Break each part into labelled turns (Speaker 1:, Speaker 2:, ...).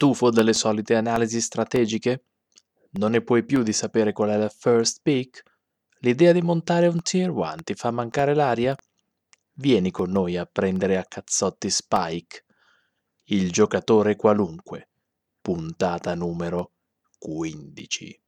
Speaker 1: Stufo delle solite analisi strategiche? Non ne puoi più di sapere qual è la first pick? L'idea di montare un tier 1 ti fa mancare l'aria? Vieni con noi a prendere a cazzotti Spike, il giocatore qualunque, puntata numero 15.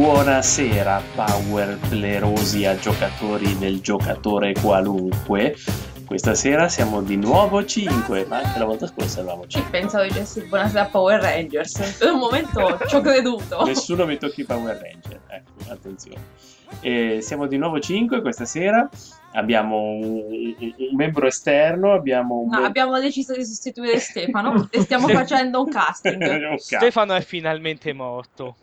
Speaker 1: Buonasera, power plerosi a giocatori del giocatore qualunque. Questa sera siamo di nuovo 5, ma anche la volta scorsa eravamo 5.
Speaker 2: Pensavo dicessi buonasera Power Rangers. Per un momento ci ho creduto.
Speaker 1: Nessuno mi tocchi Power Ranger, ecco, attenzione. E siamo di nuovo 5 questa sera. Abbiamo un, un membro esterno. Abbiamo, un
Speaker 2: no, mem- abbiamo deciso di sostituire Stefano e stiamo facendo un casting.
Speaker 3: un Stefano è finalmente morto.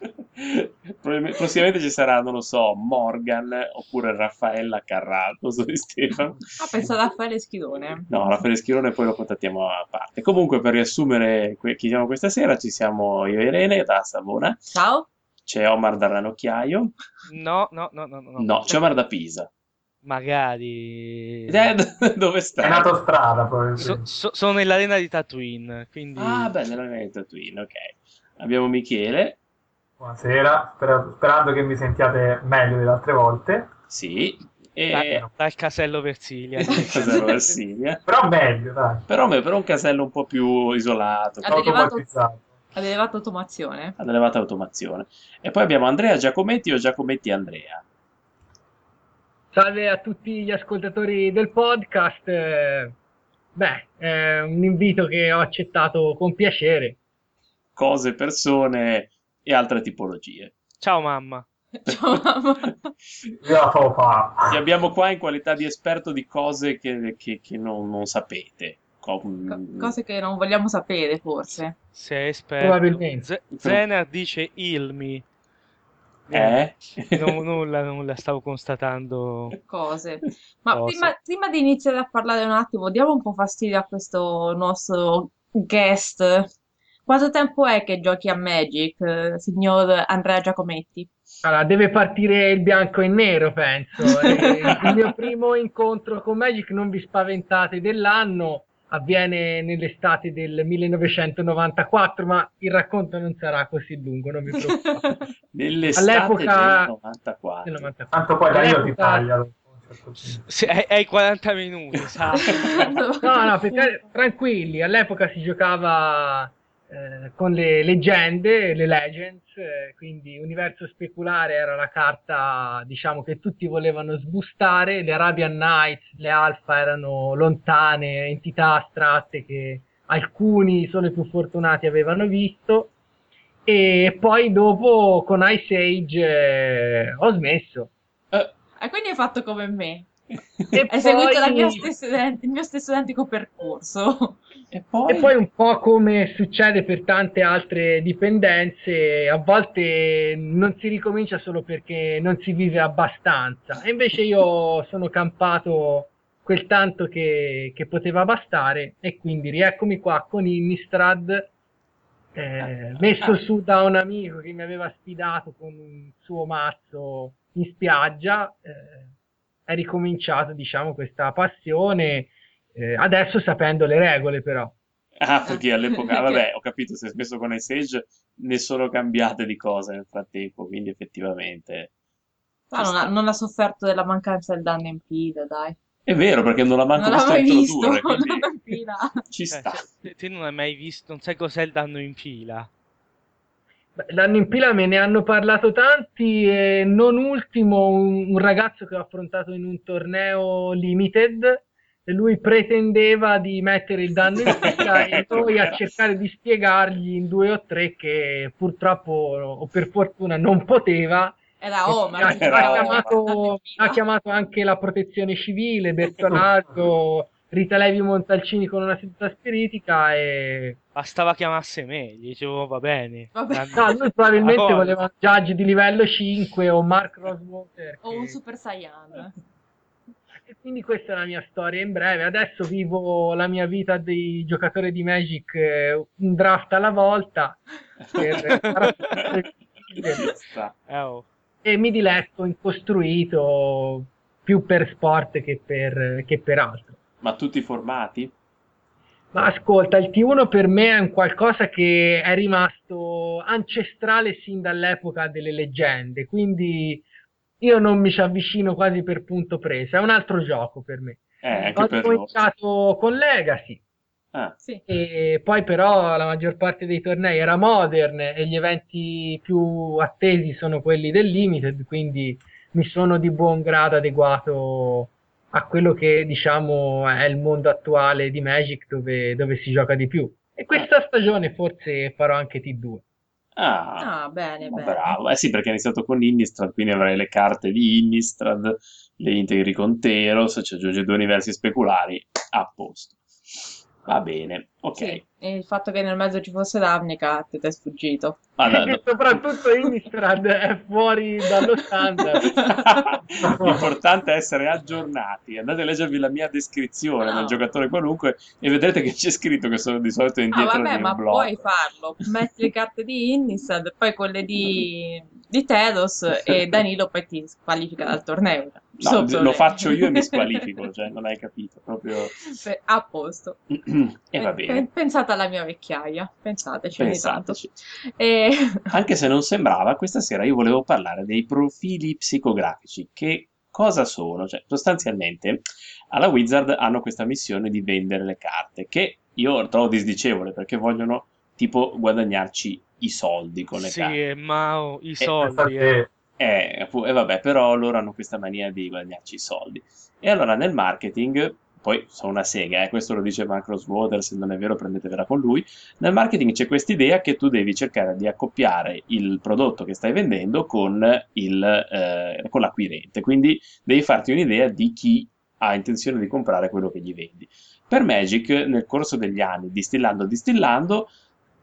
Speaker 1: Prossimamente ci sarà, non lo so, Morgan oppure Raffaella Carralto di Stefano.
Speaker 2: Ah, penso a Raffaele Schirone.
Speaker 1: No, Raffaele Schirone poi lo contattiamo a parte. Comunque, per riassumere chi siamo questa sera, ci siamo io e Irene da Savona.
Speaker 2: Ciao.
Speaker 1: C'è Omar da Ranocchiaio.
Speaker 3: No, no, no, no.
Speaker 1: No, no c'è Omar da Pisa.
Speaker 3: Magari.
Speaker 1: Eh, dove sta?
Speaker 4: È in autostrada, probabilmente.
Speaker 3: So, so, sono nell'arena di Tatooine, quindi...
Speaker 1: Ah, beh, nell'arena di Tatooine, ok. Abbiamo Michele.
Speaker 4: Buonasera, Sper- sperando che mi sentiate meglio delle altre volte.
Speaker 1: Sì.
Speaker 3: E... Da, dal casello Versilia.
Speaker 1: casello Versilia.
Speaker 4: però meglio, dai.
Speaker 1: Però, però un casello un po' più isolato.
Speaker 2: Automatizzato ad elevata automazione.
Speaker 1: Ad elevata automazione. E poi abbiamo Andrea Giacometti o Giacometti Andrea.
Speaker 5: Salve a tutti gli ascoltatori del podcast. Beh, è un invito che ho accettato con piacere.
Speaker 1: Cose, persone e altre tipologie.
Speaker 3: Ciao mamma.
Speaker 2: Ciao mamma.
Speaker 1: Ti abbiamo qua in qualità di esperto di cose che, che, che non, non sapete.
Speaker 2: Co- cose che non vogliamo sapere, forse.
Speaker 3: Sei esperto.
Speaker 5: Probabilmente.
Speaker 3: Z- Zener dice Ilmi.
Speaker 1: Eh?
Speaker 3: No, nulla, nulla, stavo constatando
Speaker 2: cose. Ma cose. Prima, prima, di iniziare a parlare un attimo, diamo un po' fastidio a questo nostro guest. Quanto tempo è che giochi a Magic, signor Andrea Giacometti?
Speaker 5: Allora, deve partire il bianco e nero, penso. il mio primo incontro con Magic, non vi spaventate, dell'anno avviene nell'estate del 1994, ma il racconto non sarà così lungo, non vi preoccupate.
Speaker 1: nell'estate All'epoca... del 94. Del 94.
Speaker 4: Tanto poi da io ti taglio.
Speaker 3: Hai 40 minuti,
Speaker 5: no, no, perché, tranquilli, all'epoca si giocava eh, con le leggende, le legends, eh, quindi universo speculare era la carta diciamo che tutti volevano sbustare, le Arabian Nights, le Alpha erano lontane, entità astratte che alcuni solo i più fortunati avevano visto e poi dopo con Ice Age eh, ho smesso.
Speaker 2: E eh, quindi hai fatto come me. E hai poi... seguito stessa, il mio stesso identico percorso.
Speaker 5: E poi... e poi... un po' come succede per tante altre dipendenze, a volte non si ricomincia solo perché non si vive abbastanza. E invece io sono campato quel tanto che, che poteva bastare e quindi rieccomi qua con Innistrad, eh, messo su da un amico che mi aveva sfidato con un suo mazzo in spiaggia. Eh, è ricominciato, diciamo, questa passione, eh, adesso sapendo le regole però.
Speaker 1: Ah, perché all'epoca, vabbè, ho capito, se hai smesso con Ice Age, ne sono cambiate di cose nel frattempo, quindi effettivamente...
Speaker 2: Ah, non, ha, non ha sofferto della mancanza del danno in pila, dai.
Speaker 1: È vero, perché non l'ha manco
Speaker 2: non
Speaker 1: visto
Speaker 2: introdurre,
Speaker 1: quindi ci
Speaker 3: cioè,
Speaker 1: sta.
Speaker 3: Te, te non hai mai visto, non sai cos'è il danno in fila.
Speaker 5: L'anno in pila me ne hanno parlato tanti e non ultimo un, un, ragazzo che ho affrontato in un torneo limited lui pretendeva di mettere il danno in vita e noi a cercare di spiegargli in due o tre che purtroppo o per fortuna non poteva.
Speaker 2: Era Omar.
Speaker 5: Ha, ha, chiamato, ha chiamato anche la protezione civile, Bertolaso, Rita Levi Montalcini con una seduta spiritica e...
Speaker 3: Bastava chiamasse me, gli dicevo va bene.
Speaker 2: Vabbè.
Speaker 5: No, lui probabilmente voleva un judge di livello 5 o Mark Rosewater.
Speaker 2: O un Super Saiyan.
Speaker 5: Quindi questa è la mia storia in breve. Adesso vivo la mia vita di giocatore di Magic eh, un draft alla volta. Per... E mi diletto in costruito più per sport che per, che per altro.
Speaker 1: Ma tutti formati?
Speaker 5: Ma ascolta, il T1 per me è un qualcosa che è rimasto ancestrale sin dall'epoca delle leggende, quindi io non mi ci avvicino quasi per punto presa, è un altro gioco per me.
Speaker 1: Eh,
Speaker 5: Ho
Speaker 1: per
Speaker 5: cominciato con Legacy,
Speaker 1: ah.
Speaker 2: sì.
Speaker 5: e poi però la maggior parte dei tornei era Modern e gli eventi più attesi sono quelli del Limited, quindi mi sono di buon grado adeguato a quello che diciamo è il mondo attuale di Magic dove, dove si gioca di più. E questa stagione forse farò anche T2.
Speaker 1: Ah,
Speaker 2: ah bene, bene.
Speaker 1: Bravo. Eh sì, perché è iniziato con Innistrad, quindi avrai le carte di Innistrad, le integri con Teros, ci aggiungi due universi speculari, a posto. Va bene, ok.
Speaker 2: Sì, e il fatto che nel mezzo ci fosse Ravnica ti è sfuggito.
Speaker 5: Ah, da... soprattutto Innistrad è fuori dallo standard.
Speaker 1: L'importante è essere aggiornati. Andate a leggervi la mia descrizione
Speaker 2: No.
Speaker 1: del giocatore qualunque e vedrete che c'è scritto che sono di solito
Speaker 2: Ah,
Speaker 1: indietro
Speaker 2: vabbè,
Speaker 1: di
Speaker 2: ma
Speaker 1: un blog.
Speaker 2: puoi farlo. Metti le carte di Innistrad, poi quelle di, di Teros e Danilo poi ti squalifica dal torneo.
Speaker 1: No, lo faccio io e mi squalifico, cioè non hai capito, proprio...
Speaker 2: Beh, A posto.
Speaker 1: e va
Speaker 2: Pe- Pensate alla mia vecchiaia, pensateci
Speaker 1: pensateci.
Speaker 2: E...
Speaker 1: Anche se non sembrava, questa sera io volevo parlare dei profili psicografici. Che cosa sono? Cioè, sostanzialmente, alla Wizard hanno questa missione di vendere le carte, che io trovo disdicevole perché vogliono tipo guadagnarci i soldi con le
Speaker 3: Sì,
Speaker 1: carte.
Speaker 3: eh, ma oh, i
Speaker 1: Eh,
Speaker 3: soldi. eh.
Speaker 4: Perché
Speaker 1: Eh, appu- e vabbè, però loro hanno questa mania di guadagnarci i soldi. E allora nel marketing, poi sono una sega, eh, questo lo dice Macros Water, se non è vero prendetevela con lui, nel marketing c'è questa idea che tu devi cercare di accoppiare il prodotto che stai vendendo con, il, eh, con l'acquirente, quindi devi farti un'idea di chi ha intenzione di comprare quello che gli vendi. Per Magic, nel corso degli anni, distillando, distillando,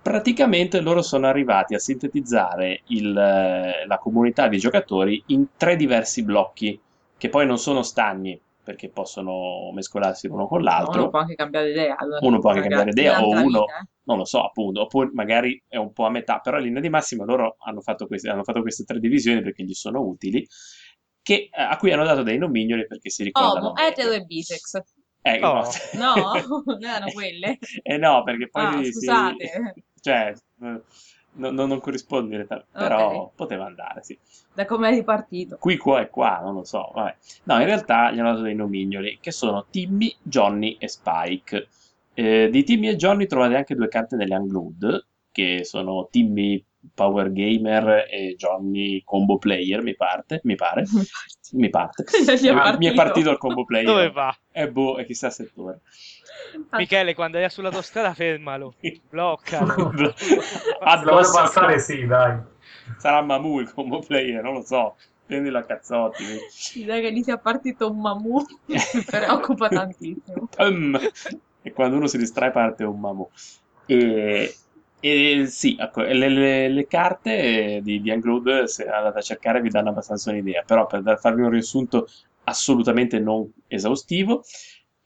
Speaker 1: praticamente loro sono arrivati a sintetizzare il, eh, la comunità di giocatori in tre diversi blocchi, che poi non sono stagni, perché possono mescolarsi l'uno con l'altro.
Speaker 2: Uno può anche cambiare idea.
Speaker 1: Uno può anche cambiare idea, o uno-
Speaker 2: vita, eh.
Speaker 1: non lo so, appunto, oppure magari è un po' a metà, però in linea di massima loro hanno fatto queste, hanno fatto queste tre divisioni perché gli sono utili, che, a cui hanno dato dei nomignoli perché si ricordano.
Speaker 2: Homo,
Speaker 1: meglio.
Speaker 2: etero e bisex.
Speaker 1: Eh,
Speaker 3: Oh.
Speaker 2: No, non erano quelle.
Speaker 1: Eh no, perché poi
Speaker 2: Ah,
Speaker 1: si-
Speaker 2: scusate.
Speaker 1: cioè, eh, no- no- non corrisponde direttamente, però poteva andare, sì.
Speaker 2: Da come è ripartito.
Speaker 1: Qui, qua e qua, non lo so, vabbè. No, in realtà gli hanno dato dei nomignoli, che sono Timmy, Johnny e Spike. Eh, di Timmy e Johnny trovate anche due carte nelle Unglued, che sono Timmy Power Gamer e Johnny Combo Player, mi, parte, mi pare. Mi parte.
Speaker 2: È
Speaker 1: Eh, Mi è
Speaker 2: partito.
Speaker 1: il Combo Player.
Speaker 3: Dove va?
Speaker 1: E boh, e chissà settore.
Speaker 3: Michele, quando è sull'autostrada, fermalo. Bloccalo.
Speaker 1: Ah,
Speaker 4: passare, sì, dai.
Speaker 1: Sarà Mamu il combo player, non lo so. Prendilo a cazzotti.
Speaker 2: L'idea che gli sia partito un mamù mi preoccupa tantissimo.
Speaker 1: Pum! E quando uno si distrae parte un Mamu. E, e sì, ecco, le, le- le carte di, di Unglued, se andate a cercare, vi danno abbastanza un'idea. Però per farvi un riassunto assolutamente non esaustivo,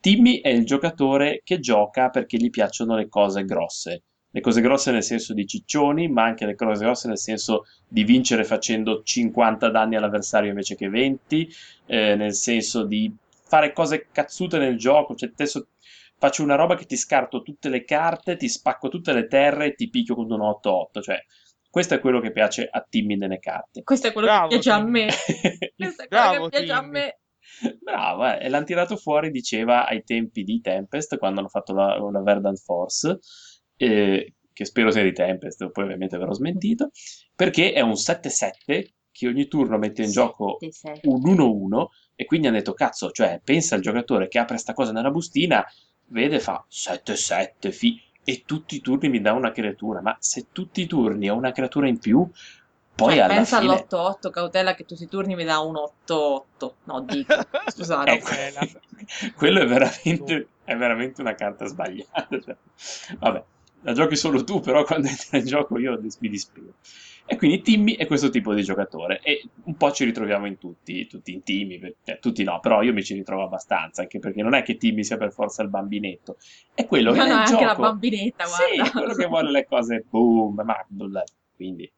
Speaker 1: Timmy è il giocatore che gioca perché gli piacciono le cose grosse. Le cose grosse nel senso di ciccioni, ma anche le cose grosse nel senso di vincere facendo 50 danni all'avversario invece che 20, eh, nel senso di fare cose cazzute nel gioco, cioè adesso faccio una roba che ti scarto tutte le carte, ti spacco tutte le terre e ti picchio con un 8-8, cioè questo è quello che piace a Timmy nelle carte.
Speaker 2: Questo è quello
Speaker 3: Bravo,
Speaker 2: che piace a
Speaker 3: Timmy.
Speaker 2: me. Questo è quello
Speaker 3: Bravo,
Speaker 2: che piace a
Speaker 3: Timmy.
Speaker 2: me.
Speaker 1: Bravo, eh, e l'hanno tirato fuori, diceva, ai tempi di Tempest, quando hanno fatto la, la Verdant Force, eh, che spero sia di Tempest, poi ovviamente verrò smentito, perché è un 7-7 che ogni turno mette in gioco un 1-1 e quindi hanno detto cazzo, cioè pensa al giocatore che apre sta cosa nella bustina, vede, fa 7-7 fi- e tutti i turni mi dà una creatura, ma se tutti i turni ho una creatura in più, poi
Speaker 2: Cioè, pensa
Speaker 1: fine...
Speaker 2: all'8-8, cautela che tutti i turni mi dà un 8-8. No, dico, scusate.
Speaker 1: Ecco, quello è veramente, è veramente una carta sbagliata. cioè. Vabbè, la giochi solo tu, però quando entra in gioco io mi dispero. E quindi Timmy è questo tipo di giocatore e un po' ci ritroviamo in tutti, tutti in Timmy, cioè, tutti no, però io mi ci ritrovo abbastanza, anche perché non è che Timmy sia per forza il bambinetto, è quello che
Speaker 2: No, no, è anche la
Speaker 1: gioco-
Speaker 2: bambinetta,
Speaker 1: Sì,
Speaker 2: guarda.
Speaker 1: è quello che vuole le cose boom, ma quindi...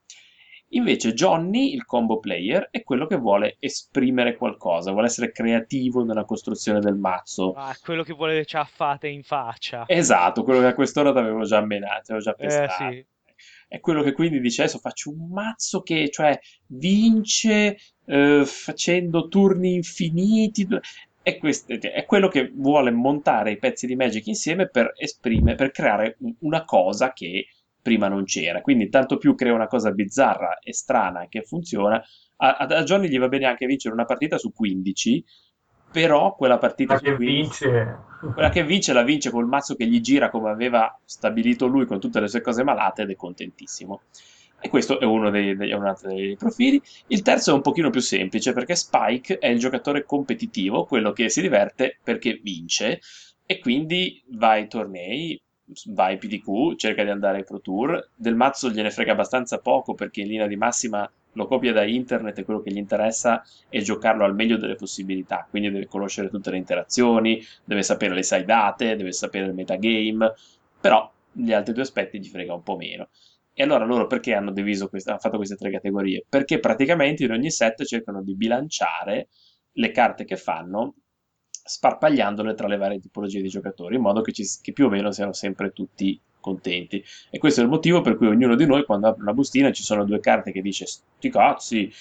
Speaker 1: Invece Johnny, il combo player, è quello che vuole esprimere qualcosa, vuole essere creativo nella costruzione del mazzo.
Speaker 3: Ah, quello che vuole le ciaffate in faccia.
Speaker 1: Esatto, quello che a quest'ora ti avevo già menato, ti avevo già
Speaker 3: Eh,
Speaker 1: pestato.
Speaker 3: sì.
Speaker 1: È quello che quindi dice adesso faccio un mazzo che cioè, vince eh, facendo turni infiniti. È, quest- è quello che vuole montare i pezzi di Magic insieme per esprimere, per creare un- una cosa che prima non c'era. Quindi tanto più crea una cosa bizzarra e strana che funziona. A, a- Johnny gli va bene anche vincere una partita su 15, però quella partita
Speaker 4: che
Speaker 1: 15
Speaker 4: vince.
Speaker 1: quella che vince la vince col mazzo che gli gira come aveva stabilito lui con tutte le sue cose malate ed è contentissimo. E questo è uno dei, dei- un altro dei profili. Il terzo è un pochino più semplice perché Spike è il giocatore competitivo, quello che si diverte perché vince e quindi va ai tornei, va ai PDQ, cerca di andare Pro Tour. Del mazzo gliene frega abbastanza poco perché in linea di massima lo copia da internet e quello che gli interessa è giocarlo al meglio delle possibilità, quindi deve conoscere tutte le interazioni, deve sapere le side date, deve sapere il metagame, però gli altri due aspetti gli frega un po' meno. E allora loro perché hanno questa, hanno fatto queste tre categorie? Perché praticamente in ogni set cercano di bilanciare le carte che fanno sparpagliandole tra le varie tipologie di giocatori, in modo che, ci- che più o meno siano sempre tutti contenti. E questo è il motivo per cui ognuno di noi, quando apre una bustina, ci sono due carte che dice sti cazzi,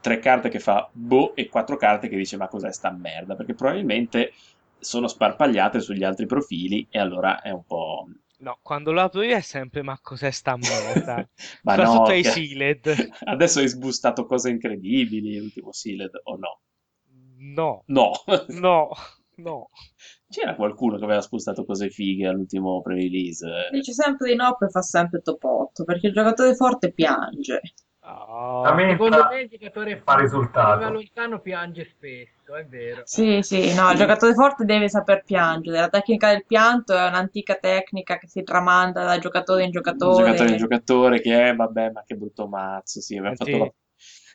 Speaker 1: tre carte che fa boh e quattro carte che dice ma cos'è sta merda, perché probabilmente sono sparpagliate sugli altri profili e allora è un po'...
Speaker 3: No, quando lo apro io è sempre ma cos'è sta merda?
Speaker 1: Ma
Speaker 3: Soprattutto
Speaker 1: no,
Speaker 3: ai
Speaker 1: che-
Speaker 3: Sealed.
Speaker 1: Adesso hai sbustato cose incredibili, l'ultimo Sealed, o no?
Speaker 3: No,
Speaker 1: No,
Speaker 3: no, no.
Speaker 1: c'era qualcuno che aveva spustato cose fighe all'ultimo pre-release.
Speaker 2: Dice sempre di no, poi fa sempre top 8, perché il giocatore forte piange.
Speaker 3: Oh.
Speaker 4: A me
Speaker 5: Secondo me il giocatore
Speaker 4: fa risultato.
Speaker 5: arriva lontano piange spesso, è vero.
Speaker 2: Sì, sì, no, il giocatore forte deve saper piangere. La tecnica del pianto è un'antica tecnica che si tramanda da giocatore in giocatore.
Speaker 1: giocatore in giocatore che è, vabbè, ma che brutto mazzo, sì, aveva
Speaker 3: Senti,
Speaker 1: fatto la...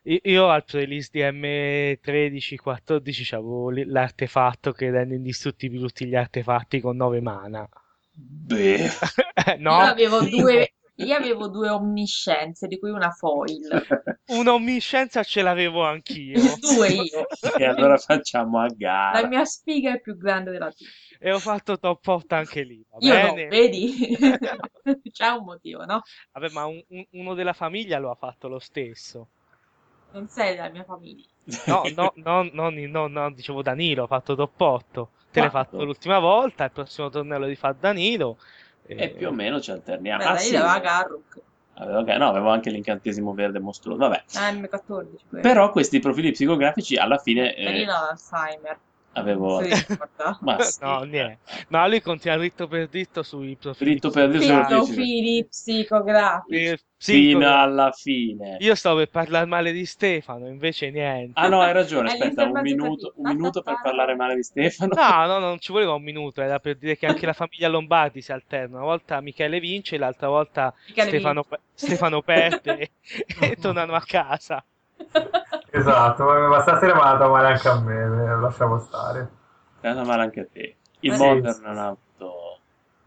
Speaker 3: Io al playlist di M13-14 c'avevo l- l'artefatto che rende indistruttibili tutti gli artefatti con 9 mana.
Speaker 1: Beh,
Speaker 3: no?
Speaker 2: Io avevo due, io avevo due omniscienze, di cui una foil.
Speaker 3: Un'omniscienza ce l'avevo anch'io.
Speaker 2: Due io.
Speaker 1: e allora facciamo a gara.
Speaker 2: La mia spiga è più grande della tua.
Speaker 3: E ho fatto top 8 anche lì, va
Speaker 2: Io no,
Speaker 3: bene?
Speaker 2: vedi? C'è un motivo, no?
Speaker 3: Vabbè, ma un- un- uno della famiglia lo ha fatto lo stesso.
Speaker 2: Non sei della mia famiglia.
Speaker 3: No, no, no, no, no, no, dicevo Danilo, ha fatto top 8. Te l'hai fatto l'ultima volta, il prossimo torneo lo rifà Danilo.
Speaker 1: E più o meno ci alterniamo.
Speaker 2: Beh,
Speaker 1: Ah, sì,
Speaker 2: aveva Garruk.
Speaker 1: avevo, no, avevo anche l'incantesimo verde mostruoso. Vabbè,
Speaker 2: Ah, M14. quello.
Speaker 1: però questi profili psicografici alla fine eh,
Speaker 2: Danilo Alzheimer.
Speaker 1: Avevo...
Speaker 2: Sì.
Speaker 1: Ma sì,
Speaker 3: No, niente. No, lui continua dritto per dritto sui profili.
Speaker 1: Dritto per dritto profili.
Speaker 2: Psicografici.
Speaker 3: Eh,
Speaker 1: Fino alla fine.
Speaker 3: Io stavo per parlare male di Stefano, invece niente.
Speaker 1: Ah no, hai ragione, aspetta, un minuto, un minuto per parlare male di Stefano.
Speaker 3: No, no, non ci voleva un minuto, era per dire che anche la famiglia Lombardi si alterna. Una volta Michele vince, l'altra volta
Speaker 2: Michele
Speaker 3: Stefano. Stefano perde e tornano a casa.
Speaker 4: Esatto, ma stasera mi ha dato male anche a me, eh, lasciamo stare.
Speaker 1: È andata male anche a te. Il
Speaker 2: Eh,
Speaker 4: sì.
Speaker 1: Modern non ha avuto...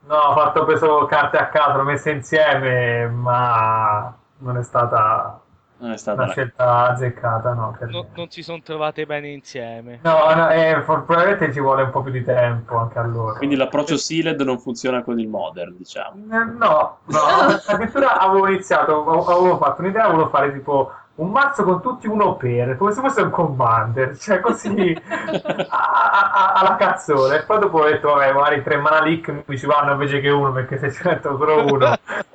Speaker 4: No, ho fatto preso carte a caso, l'ho messe insieme, ma non è stata
Speaker 1: Non è stata
Speaker 4: una
Speaker 1: la...
Speaker 4: scelta azzeccata, no. per
Speaker 3: No- non si sono trovate bene insieme.
Speaker 4: No, no, eh, for- probabilmente ci vuole un po' più di tempo anche a loro.
Speaker 1: Quindi l'approccio Sealed non funziona con il Modern, diciamo.
Speaker 4: Eh, No, no, addirittura avevo iniziato, avevo fatto un'idea, volevo fare tipo un mazzo con tutti uno per, come se fosse un commander, cioè così a, a, alla cazzone. E poi dopo ho detto, vabbè, magari tre mana leak mi ci vanno invece che uno, perché se ci metto solo uno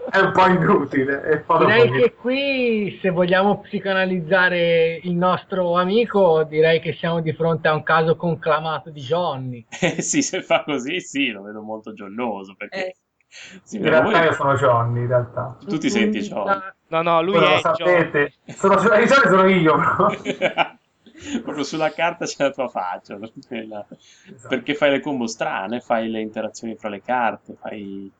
Speaker 4: è un po' inutile. E poi
Speaker 5: direi
Speaker 4: dopo...
Speaker 5: che qui, se vogliamo psicanalizzare il nostro amico, direi che siamo di fronte a un caso conclamato di Johnny.
Speaker 1: Eh sì, se fa così, sì, lo vedo molto giornoso, perché...
Speaker 2: Eh,
Speaker 1: Sì,
Speaker 4: In realtà
Speaker 1: voi-
Speaker 4: io sono Johnny, in realtà.
Speaker 1: Tu ti senti Johnny.
Speaker 3: No, no, lui
Speaker 4: Voi
Speaker 3: è
Speaker 4: sapete. Sono, sono io, però.
Speaker 1: Proprio sulla carta c'è la tua faccia, nella-
Speaker 4: Esatto.
Speaker 1: perché fai le combo strane, fai le interazioni fra le carte, fai...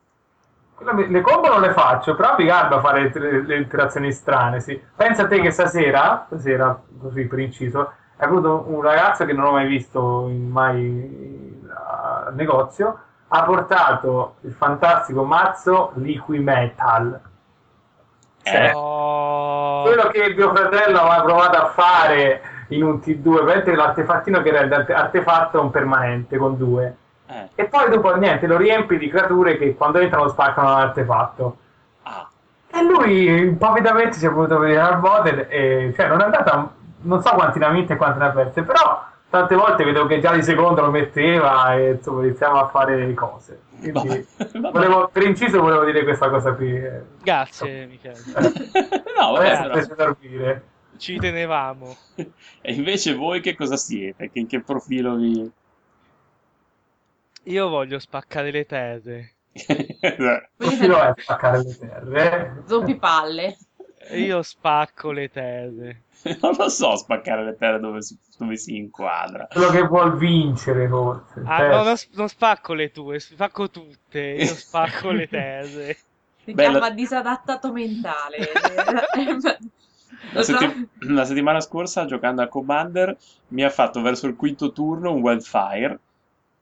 Speaker 4: Le combo non le faccio, però mi garba fare le, le interazioni strane, sì. Pensa a te che stasera, stasera, così per inciso, è venuto un ragazzo che non ho mai visto in- mai al negozio, ha portato il fantastico mazzo Liqui Metal. Cioè, quello che mio fratello aveva provato a fare in un T2, vedete l'artefattino che rende arte- artefatto un permanente con due.
Speaker 1: eh,
Speaker 4: E poi dopo niente, lo riempi di creature che quando entrano spaccano l'artefatto.
Speaker 1: ah,
Speaker 4: E lui impavidamente ci è voluto vedere al model e cioè non è andata, non so quanti ne ha vinte e quanti ne ha perse, però tante volte vedo che già di secondo lo metteva e insomma iniziamo a fare cose. Quindi
Speaker 1: vabbè,
Speaker 4: volevo, per inciso volevo dire questa cosa qui. eh.
Speaker 3: grazie, Michele.
Speaker 1: no, vabbè,
Speaker 4: Adesso dormire.
Speaker 3: Ci tenevamo.
Speaker 1: E invece voi che cosa siete? Che, in che profilo vi...
Speaker 3: Io voglio spaccare le terre.
Speaker 4: Profilo è spaccare le terre.
Speaker 2: Zombipalle.
Speaker 3: Io spacco le terre.
Speaker 1: non lo so spaccare le terre dove si, dove si inquadra.
Speaker 4: Quello che vuol vincere forse.
Speaker 3: Ah, no, non, non spacco le tue, spacco tutte. Io spacco le terre.
Speaker 2: Si
Speaker 1: Bella-
Speaker 2: chiama disadattato mentale.
Speaker 1: La, setti- la settimana scorsa, giocando a Commander, mi ha fatto verso il quinto turno un wildfire,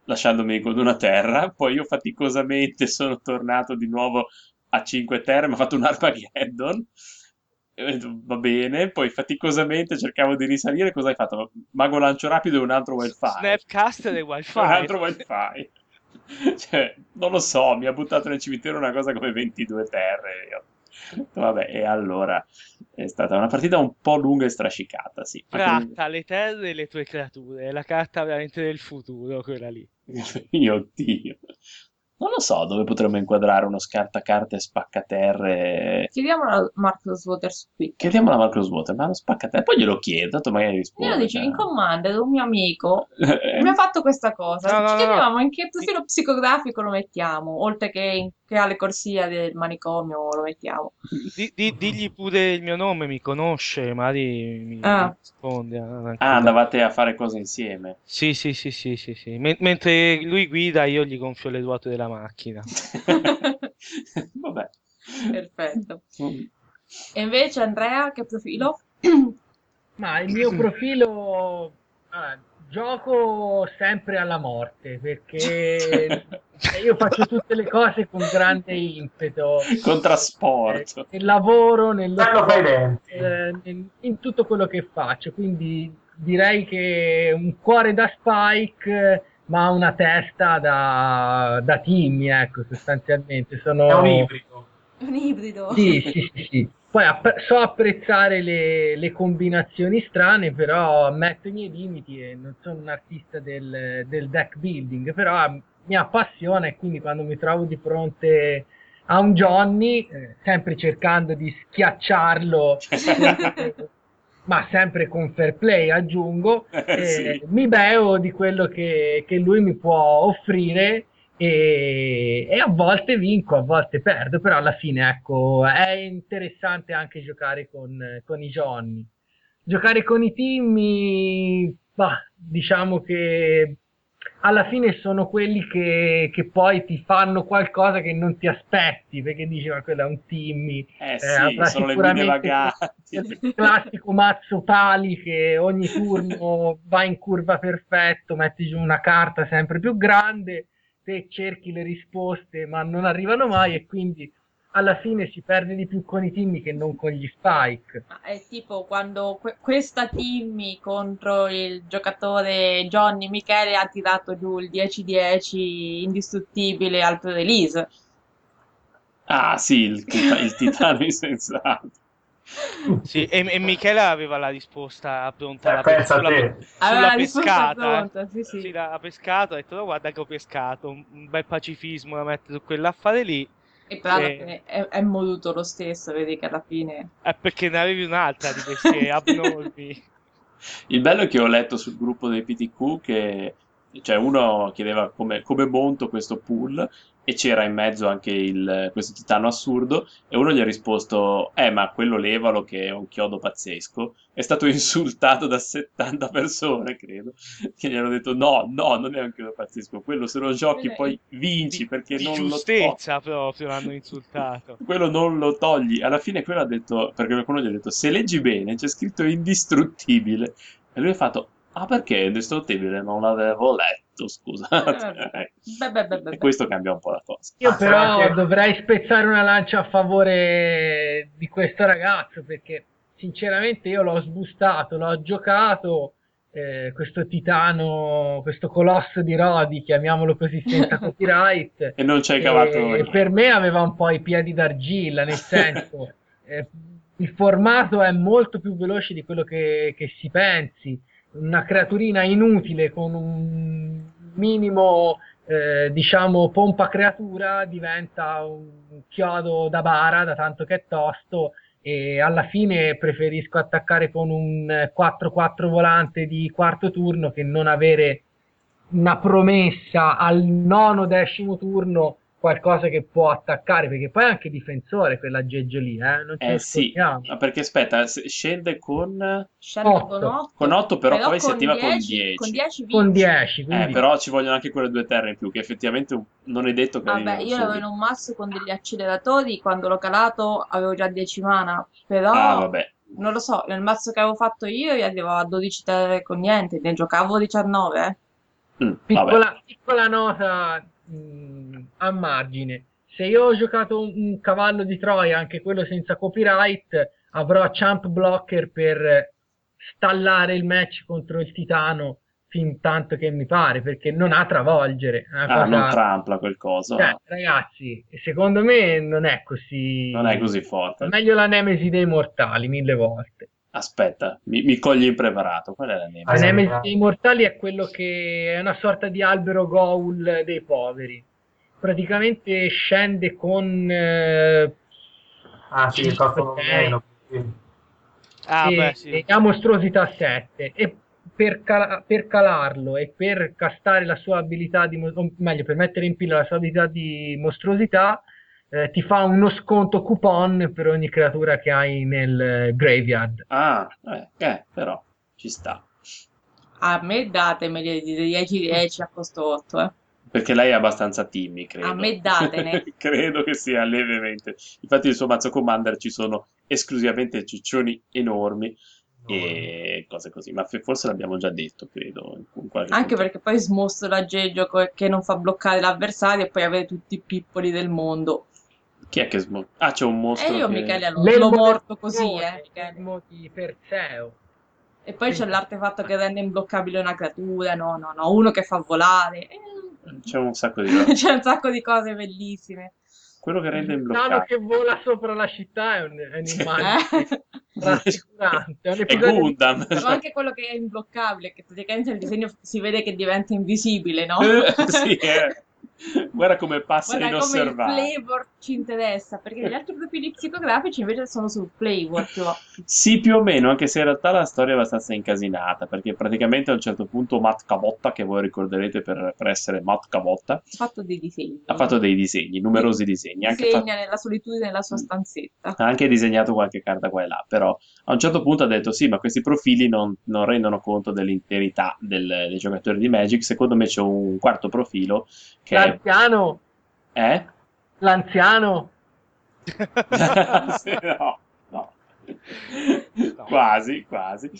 Speaker 1: lasciandomi con una terra. Poi io faticosamente sono tornato di nuovo a 5 terre, mi ha fatto un Armageddon. Va bene, poi faticosamente cercavo di risalire. Cosa hai fatto? Mago lancio rapido e un altro wildfire.
Speaker 3: Snapcaster e wifi.
Speaker 1: Un altro wildfire. Cioè, non lo so, mi ha buttato nel cimitero una cosa come 22 terre. Io Vabbè, e allora è stata una partita un po' lunga e strascicata, sì.
Speaker 3: Tratta le terre e le tue creature. È la carta veramente del futuro, quella lì.
Speaker 1: Mio Dio. Non lo so dove potremmo inquadrare uno scartacarte spaccaterre.
Speaker 2: Chiediamolo a Marcus Waters qui.
Speaker 1: Chiediamo alla Marcos Water, ma lo spaccaterre? Poi glielo chiedo, tanto magari risponde.
Speaker 2: Io dicevo, in Commander un mio amico
Speaker 1: Eh,
Speaker 2: mi ha fatto questa cosa.
Speaker 3: No, no,
Speaker 2: Ci
Speaker 3: no,
Speaker 2: chiedevamo in che profilo psicografico lo mettiamo, oltre che in che alle corsia del manicomio lo mettiamo.
Speaker 3: Di- di- digli pure il mio nome, mi conosce, magari mi
Speaker 2: Ah.
Speaker 3: risponde. ah,
Speaker 1: Ah, andavate a fare cose insieme.
Speaker 3: Sì, sì, sì, sì, sì, sì. Men- mentre lui guida, io gli gonfio le ruote della macchina.
Speaker 1: Vabbè.
Speaker 2: Perfetto. E invece Andrea, che profilo?
Speaker 5: Ma il mio profilo ah, gioco sempre alla morte perché io faccio tutte le cose con grande impeto.
Speaker 1: Con trasporto.
Speaker 5: Eh, nel lavoro,
Speaker 4: denti.
Speaker 5: eh, in, in tutto quello che faccio. Quindi direi che un cuore da Spike, eh, ma una testa da, da Timmy, ecco, sostanzialmente. Sono...
Speaker 4: È un ibrido.
Speaker 2: Un ibrido.
Speaker 5: Sì, sì, sì, sì. Poi app- so apprezzare le, le combinazioni strane, però ammetto i miei limiti e non sono un artista del, del deck building, però eh, mi appassiona e quindi quando mi trovo di fronte a un Johnny, eh, sempre cercando di schiacciarlo, ma sempre con fair play aggiungo,
Speaker 1: Eh,
Speaker 5: eh,
Speaker 1: sì.
Speaker 5: mi beo di quello che, che lui mi può offrire e, e a volte vinco, a volte perdo, però alla fine ecco, è interessante anche giocare con, con i Johnny. Giocare con i team, bah, diciamo che alla fine sono quelli che, che poi ti fanno qualcosa che non ti aspetti, perché dici ma quello è un Timmy,
Speaker 1: Eh
Speaker 5: eh,
Speaker 1: sì, sono le
Speaker 5: sicuramente
Speaker 1: vaganti.
Speaker 5: il classico mazzo pali che ogni turno va in curva perfetto, metti giù una carta sempre più grande, te cerchi le risposte ma non arrivano mai e quindi alla fine si perde di più con i team che non con gli spike.
Speaker 2: Ma È tipo quando que- questa Timmy contro il giocatore Johnny Michele ha tirato giù il 10-10 indistruttibile al pre-release.
Speaker 1: Ah sì, il, tita- il titano insensato.
Speaker 3: Sì, e, e Michele aveva la risposta pronta
Speaker 4: Eh, a
Speaker 3: sulla, sulla
Speaker 2: Aveva la risposta
Speaker 3: pescata.
Speaker 2: pronta, sì,
Speaker 3: eh.
Speaker 2: sì.
Speaker 3: l'ha pescato, ha detto "No, guarda che ho pescato, un, un bel pacifismo da mettere su quell'affare lì,
Speaker 2: E però alla
Speaker 3: Eh.
Speaker 2: fine è, è moduto lo stesso, vedi che alla fine...
Speaker 3: è perché ne avevi un'altra di questi abnormi.
Speaker 1: Il bello è che ho letto sul gruppo dei PTQ che cioè uno chiedeva come, come monto questo pool e c'era in mezzo anche il- questo titano assurdo e uno gli ha risposto eh ma quello levalo che è un chiodo pazzesco è stato insultato da 70 persone credo che gli hanno detto no no non è un chiodo pazzesco quello se lo giochi poi vinci perché
Speaker 3: Di
Speaker 1: non lo to-
Speaker 3: giustezza proprio l'hanno insultato.
Speaker 1: quello non lo togli. Alla fine quello ha detto, perché qualcuno gli ha detto, se leggi bene c'è scritto indistruttibile. E lui ha fatto, ah perché è indistruttibile? Non l'avevo letto, scusate.
Speaker 2: Beh, beh, beh, beh,
Speaker 1: E
Speaker 2: beh.
Speaker 1: questo cambia un po' la cosa.
Speaker 5: Io
Speaker 4: Ah,
Speaker 5: però
Speaker 4: che-
Speaker 5: dovrei spezzare una lancia a favore di questo ragazzo perché sinceramente io l'ho sbustato, l'ho giocato, eh, questo titano, questo colosso di Rodi, chiamiamolo così senza copyright.
Speaker 1: E non c'hai cavato...
Speaker 5: E per me aveva un po' i piedi d'argilla, nel senso, eh, il formato è molto più veloce di quello che, che si pensi. Una creaturina inutile con un minimo, eh, diciamo, pompa creatura diventa un chiodo da bara, da tanto che è tosto. E alla fine preferisco attaccare con un 4-4 volante di quarto turno che non avere una promessa al nono decimo turno qualcosa che può attaccare perché poi è anche difensore quell'aggeggio lì eh? non
Speaker 1: Eh sì, ma perché aspetta, scende con...
Speaker 2: Scende
Speaker 5: Otto.
Speaker 2: con 8.
Speaker 1: Con 8 però, poi si attiva con 10.
Speaker 2: Con 10
Speaker 5: con
Speaker 2: vinci.
Speaker 5: 10
Speaker 1: Eh,
Speaker 5: quindi
Speaker 1: però ci vogliono anche quelle due terre in più, che effettivamente non è detto che
Speaker 2: Vabbè, io l'avevo in un mazzo con degli acceleratori, quando l'ho calato avevo già 10 mana, però
Speaker 1: Ah, vabbè.
Speaker 2: non lo so, nel mazzo che avevo fatto io io arrivavo a 12 terre con niente, ne giocavo 19, eh.
Speaker 1: Mm,
Speaker 5: piccola, piccola nota mh, a margine se io ho giocato un, un cavallo di Troia anche quello senza copyright avrò champ blocker per stallare il match contro il titano fin tanto che mi pare perché non ha travolgere
Speaker 1: Ah,
Speaker 5: cosa-
Speaker 1: non trampla quel coso.
Speaker 5: Cioè, ragazzi, secondo me non è così.
Speaker 1: Non è così forte.
Speaker 5: È meglio la Nemesi dei mortali mille volte.
Speaker 1: Aspetta, mi, mi cogli impreparato. Qual è la
Speaker 5: La
Speaker 1: Nemesi?
Speaker 4: sì.
Speaker 5: Nemesi dei mortali è quello che è una sorta di albero Goul dei poveri. Praticamente scende con eh,
Speaker 4: Ah sì, costano
Speaker 5: sei.
Speaker 4: meno. sì.
Speaker 3: Ah,
Speaker 5: e,
Speaker 3: beh, sì.
Speaker 5: e ha mostruosità 7 e per, cala- per calarlo e per castare la sua abilità di mo- o meglio per mettere in pila la sua abilità di mostruosità eh, ti fa uno sconto coupon per ogni creatura che hai nel eh, graveyard
Speaker 1: Ah, eh, eh, però ci sta.
Speaker 2: A me datemeli di 10-10 a costo 8, eh.
Speaker 1: Perché lei è abbastanza timmy, credo.
Speaker 2: A me datene.
Speaker 1: credo che sia lievemente. Infatti nel suo mazzo commander ci sono esclusivamente ciccioni enormi e cose così. Ma forse l'abbiamo già detto, credo.
Speaker 2: Anche
Speaker 1: punto.
Speaker 2: perché poi smostro l'aggeggio che non fa bloccare l'avversario e poi avere tutti i pippoli del mondo.
Speaker 1: Chi è che smo- Ah, c'è un mostro
Speaker 2: E io
Speaker 1: che...
Speaker 2: Michele l'ho, l'ho morto così, eh. Michele.
Speaker 5: di Perseo
Speaker 2: E poi c'è l'artefatto che rende imbloccabile una creatura, no, no, no, uno che fa volare. Eh,
Speaker 1: C'è un sacco di roba.
Speaker 2: C'è un sacco di cose bellissime.
Speaker 1: Quello che rende
Speaker 5: il titano
Speaker 1: imbloccato.
Speaker 5: che vola sopra la città è un, è un'immagine
Speaker 2: Eh?
Speaker 5: rassicurante è
Speaker 1: È Gundam.
Speaker 2: Però anche quello che è imbloccabile, che praticamente il disegno si vede che diventa invisibile, no?
Speaker 1: Sì, eh. Guarda come passa
Speaker 2: Guarda come il
Speaker 1: inosservato.
Speaker 2: flavor ci interessa, perché gli altri profili psicografici invece sono sul flavor più
Speaker 1: Sì, più o meno, anche se in realtà la storia è abbastanza incasinata, perché praticamente a un certo punto Matt Cavotta, che voi ricorderete per, per essere Matt Cavotta,
Speaker 2: ha fatto dei disegni.
Speaker 1: ha fatto dei disegni, numerosi disegni, anche,
Speaker 2: Disegna nella solitudine nella sua stanzetta.
Speaker 1: ha anche disegnato qualche carta qua e là, però a un certo punto ha detto sì, ma questi profili non, non rendono conto dell'interità del- dei giocatori di Magic, secondo me c'è un quarto profilo che è...
Speaker 5: l'anziano
Speaker 1: Eh?
Speaker 5: l'anziano
Speaker 1: Sì, no, no. Quasi, quasi.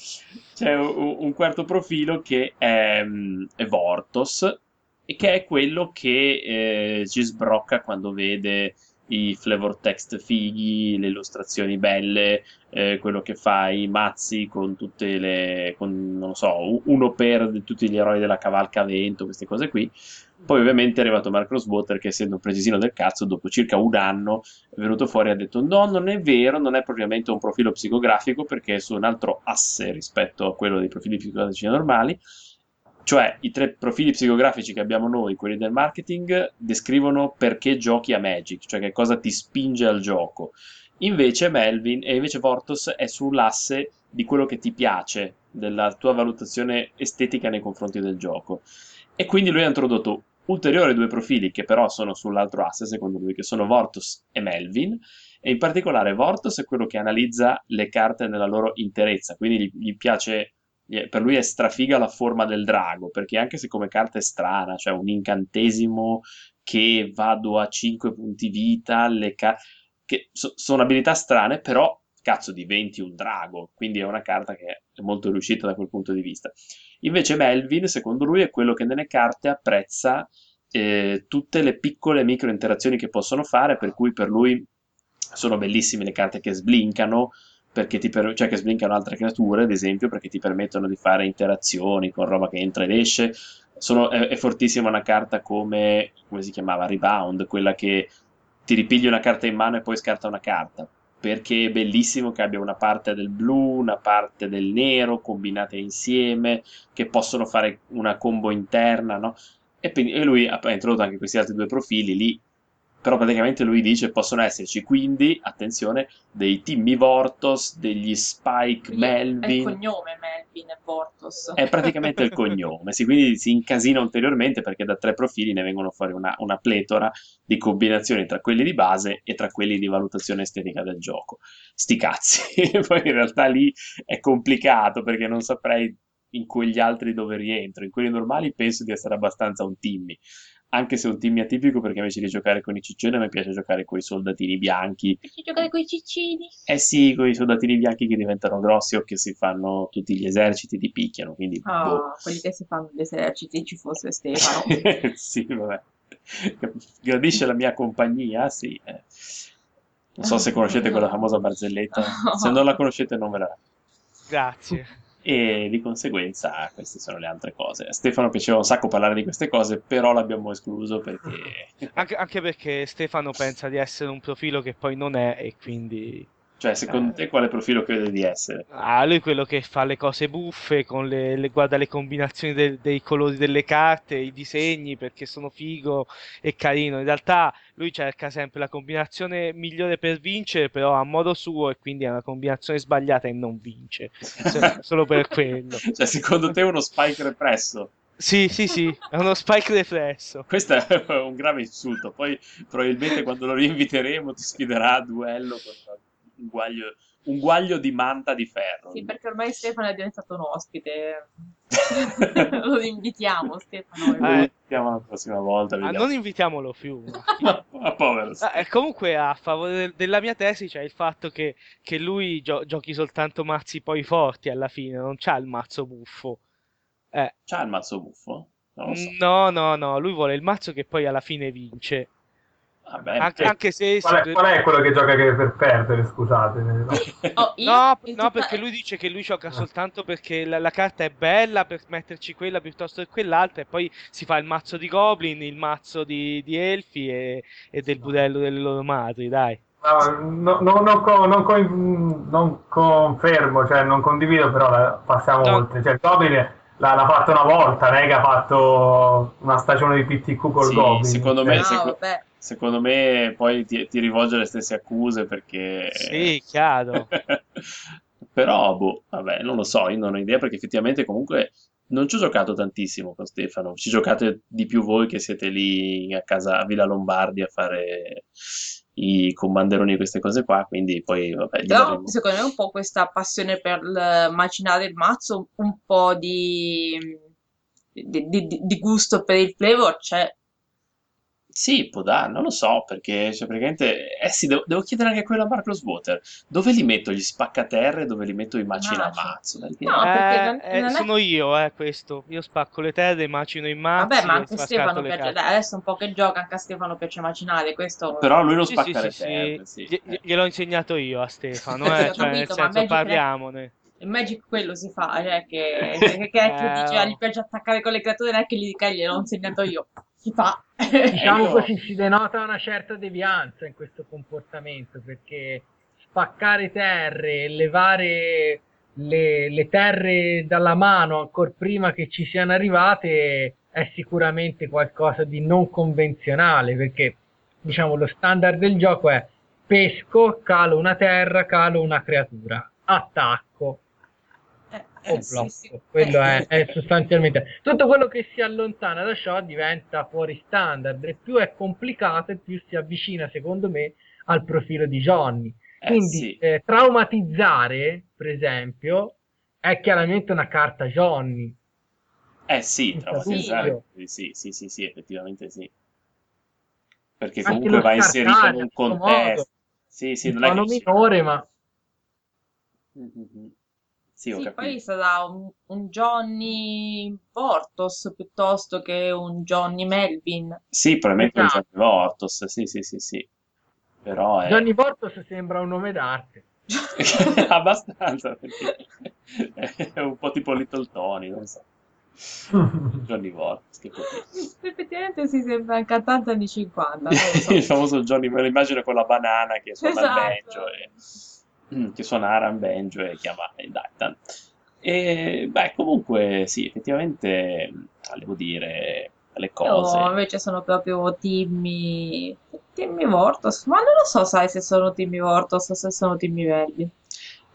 Speaker 1: C'è un, un quarto profilo che è, mm, è Vortos e che è quello che eh, ci sbrocca quando vede i flavor text fighi, le illustrazioni belle, eh, quello che fa i mazzi con tutte le, con, non lo so, uno per tutti gli eroi della cavalca vento, queste cose qui. Poi ovviamente è arrivato Mark Rosewater che essendo un precisino del cazzo, dopo circa un anno è venuto fuori e ha detto no, non è vero, non è propriamente un profilo psicografico perché è su un altro asse rispetto a quello dei profili psicografici normali. Cioè, i tre profili psicografici che abbiamo noi, quelli del marketing, descrivono perché giochi a Magic, cioè che cosa ti spinge al gioco. Invece Melvin e invece Vortos è sull'asse di quello che ti piace, della tua valutazione estetica nei confronti del gioco. E quindi lui ha introdotto ulteriori due profili che però sono sull'altro asse, secondo lui, che sono Vortos e Melvin. E in particolare Vortos è quello che analizza le carte nella loro interezza, quindi gli, gli piace per lui è strafiga la forma del drago, perché anche se come carta è strana, cioè un incantesimo che vado a 5 punti vita, le ca- che so- sono abilità strane, però cazzo diventi un drago, quindi è una carta che è molto riuscita da quel punto di vista. Invece Melvin, secondo lui, è quello che nelle carte apprezza eh, tutte le piccole micro interazioni che possono fare, per cui per lui sono bellissime le carte che ti per... cioè che sblinkano altre creature, ad esempio, perché ti permettono di fare interazioni con roba che entra ed esce. Sono... è, è fortissima una carta come, come si chiamava, Rebound, quella che ti ripigli una carta in mano e poi scarta una carta perché è bellissimo che abbia una parte del blu, una parte del nero combinate insieme, che possono fare una combo interna, no? E, lui ha introdotto anche questi altri due profili lì però praticamente lui dice possono esserci quindi, attenzione, dei Timmy Vortos, degli Spike Melvin. È il
Speaker 2: cognome Melvin e Vortos.
Speaker 1: È praticamente il cognome, sì, quindi si incasina ulteriormente perché da tre profili ne vengono fuori una, una pletora di combinazioni tra quelli di base e tra quelli di valutazione estetica del gioco. Sti cazzi, poi in realtà lì è complicato perché non saprei in quegli altri dove rientro, in quelli normali penso di essere abbastanza un Timmy anche se è un team atipico perché invece di giocare con i ciccioni a me piace giocare con i soldatini bianchi.
Speaker 2: Piace giocare con i ciccini?
Speaker 1: Eh sì, con i soldatini bianchi che diventano grossi o che si fanno tutti gli eserciti ti picchiano, quindi...
Speaker 2: Ah, boh. quelli che si fanno gli eserciti ci fosse Stefano.
Speaker 1: sì, vabbè. Gradisce la mia compagnia, sì. Eh. Non so se conoscete quella famosa barzelletta, se non la conoscete non ve la...
Speaker 3: Grazie
Speaker 1: e di conseguenza queste sono le altre cose. A Stefano piaceva un sacco parlare di queste cose, però l'abbiamo escluso perché...
Speaker 3: Anche, anche perché Stefano pensa di essere un profilo che poi non è e quindi
Speaker 1: cioè, secondo eh. te quale profilo crede di essere?
Speaker 3: Ah, lui è quello che fa le cose buffe, con le, le guarda le combinazioni de, dei colori delle carte, i disegni perché sono figo e carino. In realtà lui cerca sempre la combinazione migliore per vincere, però a modo suo e quindi è una combinazione sbagliata e non vince. solo per quello.
Speaker 1: Cioè, secondo te è uno spike represso?
Speaker 3: Sì, sì, sì, è uno spike riflesso.
Speaker 1: Questo è un grave insulto. Poi probabilmente quando lo rinviteremo ti sfiderà a duello con un guaglio, un guaglio di manta di ferro.
Speaker 2: Sì, perché ormai Stefano è diventato un ospite. lo invitiamo, Stefano.
Speaker 1: Lo invitiamo la prossima volta.
Speaker 3: Ah, non invitiamolo più.
Speaker 1: ma, povero.
Speaker 3: Ah, e comunque, a favore del, della mia tesi, c'è il fatto che, che lui gio- giochi soltanto mazzi poi forti alla fine, non c'ha il mazzo buffo. Eh.
Speaker 1: C'ha il mazzo buffo? So.
Speaker 3: No, no, no, lui vuole il mazzo che poi alla fine vince.
Speaker 1: Vabbè,
Speaker 3: anche, anche, se
Speaker 4: qual è, qual è, quello che gioca per perdere? Scusate,
Speaker 3: oh, no, no, perché lui dice che lui gioca soltanto perché la, la, carta è bella per metterci quella piuttosto che quell'altra, e poi si fa il mazzo di Goblin, il mazzo di, di Elfi e, e, del budello delle loro madri. Dai,
Speaker 4: no, no, non, non, confermo, cioè non condivido, però passiamo oltre. Cioè, Goblin l'ha, l'ha fatto una volta, non è che ha fatto una stagione di PTQ col sì, Goblin.
Speaker 1: Secondo me, seco- secondo me poi ti, ti, rivolge le stesse accuse perché...
Speaker 3: Sì, chiaro.
Speaker 1: Però, boh, vabbè, non lo so, io non ho idea perché effettivamente comunque non ci ho giocato tantissimo con Stefano, ci giocate di più voi che siete lì a casa a Villa Lombardi a fare i commanderoni e queste cose qua, quindi poi vabbè.
Speaker 2: Però daremo... secondo me un po' questa passione per macinare il mazzo, un po' di, di, di, di gusto per il flavor c'è.
Speaker 1: Sì, può dare, non lo so, perché cioè, praticamente... Eh sì, devo, devo chiedere anche quello a Marcos Water. Dove li metto gli spaccaterre e dove li metto i macina mazzo?
Speaker 3: Perché... No, perché non, eh, non è... sono io, eh, questo. Io spacco le terre, macino i mazzi
Speaker 2: Vabbè, ma anche Stefano piace... Dai, adesso un po' che gioca, anche a Stefano piace macinare, questo...
Speaker 1: Però lui non sì, spacca sì, le sì, terre, sì.
Speaker 3: Gli, gliel'ho insegnato io a Stefano, eh, cioè, nel senso, parliamone.
Speaker 2: Il Magic quello si fa, cioè che, che, che, che eh, dice, ah, gli piace attaccare con le creature, non è che gli dica gliel'ho insegnato io. Si fa.
Speaker 5: Diciamo
Speaker 1: Ecco.
Speaker 5: così, si denota una certa devianza in questo comportamento, perché spaccare terre e levare le, le terre dalla mano ancora prima che ci siano arrivate è sicuramente qualcosa di non convenzionale, perché diciamo lo standard del gioco è pesco, calo una terra, calo una creatura, attacco
Speaker 2: Eh,
Speaker 5: o
Speaker 2: eh, sì, sì.
Speaker 5: Quello
Speaker 2: Eh,
Speaker 5: è, è sostanzialmente tutto quello che si allontana da ciò diventa fuori standard e più è complicato e più si avvicina, secondo me, al profilo di Johnny.
Speaker 1: Eh,
Speaker 5: Quindi
Speaker 1: sì.
Speaker 5: eh, traumatizzare, per esempio, è chiaramente una carta Johnny.
Speaker 1: Eh sì, traumatizzare. Sì, sì, sì, sì, effettivamente sì. Perché comunque va inserito in un
Speaker 5: suo modo,
Speaker 1: contesto. Sì, sì, non è che...
Speaker 5: minore, ma
Speaker 1: Mhm. Sì, ho
Speaker 2: Sì,
Speaker 1: capito.
Speaker 2: poi sarà un, un Johnny Portos piuttosto che un Johnny Melvin.
Speaker 1: Sì, probabilmente un
Speaker 5: Esatto.
Speaker 1: Johnny Vortos, sì, sì, sì, sì. Però è
Speaker 5: Johnny Portos sembra un nome d'arte.
Speaker 1: abbastanza, perché è un po' tipo Little Tony, non so. Johnny Vortos, che così.
Speaker 2: Effettivamente si sembra un cantante anni 50, non lo so.
Speaker 1: Il famoso Johnny, me lo immagino con la banana che suona il
Speaker 2: Esatto.
Speaker 1: banjo e, che suona Aran banjo e chiama il Dactan. E beh, comunque sì, effettivamente mm, volevo dire le cose.
Speaker 2: Io invece sono proprio Timmy, Timmy Vortos, ma non lo so, sai, se sono Timmy Vortos o se sono Timmy Melvin.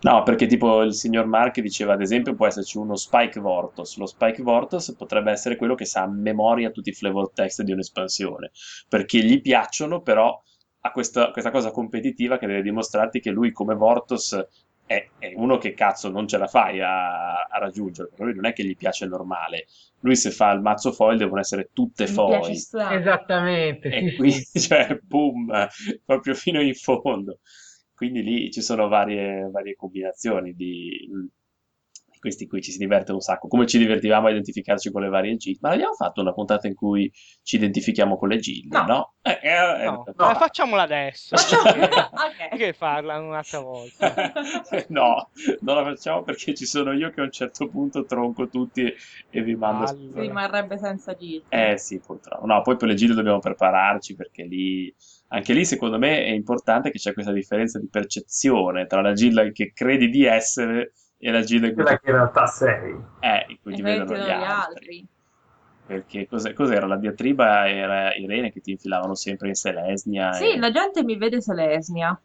Speaker 1: No, perché tipo il signor Mark diceva ad esempio può esserci uno Spike Vortos. Lo Spike Vortos potrebbe essere quello che sa a memoria tutti i flavor text di un'espansione, perché gli piacciono, però ha questa, questa cosa competitiva che deve dimostrarti che lui come Vortos è, è uno che cazzo non ce la fai a, a raggiungere, perché lui non è che gli piace il normale. Lui se fa il mazzo foil devono essere tutte
Speaker 2: Mi
Speaker 1: foil.
Speaker 5: Esattamente,
Speaker 1: E
Speaker 5: sì,
Speaker 1: qui, cioè, boom, proprio fino in fondo. Quindi lì ci sono varie, varie combinazioni di questi qui, ci si diverte un sacco. Come ci divertivamo a identificarci con le varie gilde. Ma abbiamo fatto una puntata in cui ci identifichiamo con le gilde,
Speaker 2: No.
Speaker 1: no? Eh, eh, eh,
Speaker 3: No,
Speaker 4: no.
Speaker 3: eh, facciamola adesso.
Speaker 2: Facciamo-
Speaker 3: Perché farla un'altra volta?
Speaker 1: no, non la facciamo perché ci sono io che a un certo punto tronco tutti e vi mando
Speaker 3: Allora.
Speaker 2: Si rimarrebbe senza giri.
Speaker 1: Eh sì, purtroppo. No, poi per le gilde dobbiamo prepararci perché lì, anche lì secondo me è importante che c'è questa differenza di percezione tra la gilda che credi di essere e la gilda in cui,
Speaker 4: Quella che in realtà sei.
Speaker 1: eh, in cui
Speaker 2: E
Speaker 1: ti vedono gli altri.
Speaker 2: altri.
Speaker 1: Perché cos'è- cos'era? La diatriba era Irene che ti infilavano sempre in Selesnia.
Speaker 2: Sì,
Speaker 1: e-
Speaker 2: la gente mi vede Selesnia.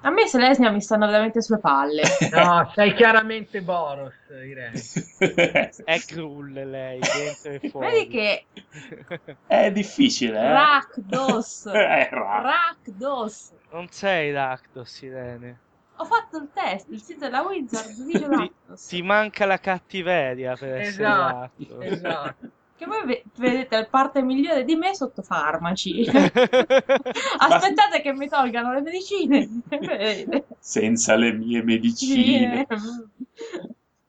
Speaker 2: A me Selesnia mi stanno veramente sulle palle.
Speaker 5: No, sei chiaramente Boros, Irene.
Speaker 3: È cruel lei, dentro e fuori.
Speaker 2: Vedi che
Speaker 1: È difficile, eh?
Speaker 2: Rakdos,
Speaker 1: Eh, Ra-
Speaker 2: Rakdos.
Speaker 3: Non sei Rakdos, Irene.
Speaker 2: Ho fatto il test, il sito della Wizard dice
Speaker 3: Ti, ti manca la cattiveria per essere
Speaker 5: Esatto, esatto.
Speaker 2: Che voi ve- vedete la parte migliore di me sotto farmaci. Aspettate che mi tolgano le medicine.
Speaker 1: Senza le mie medicine.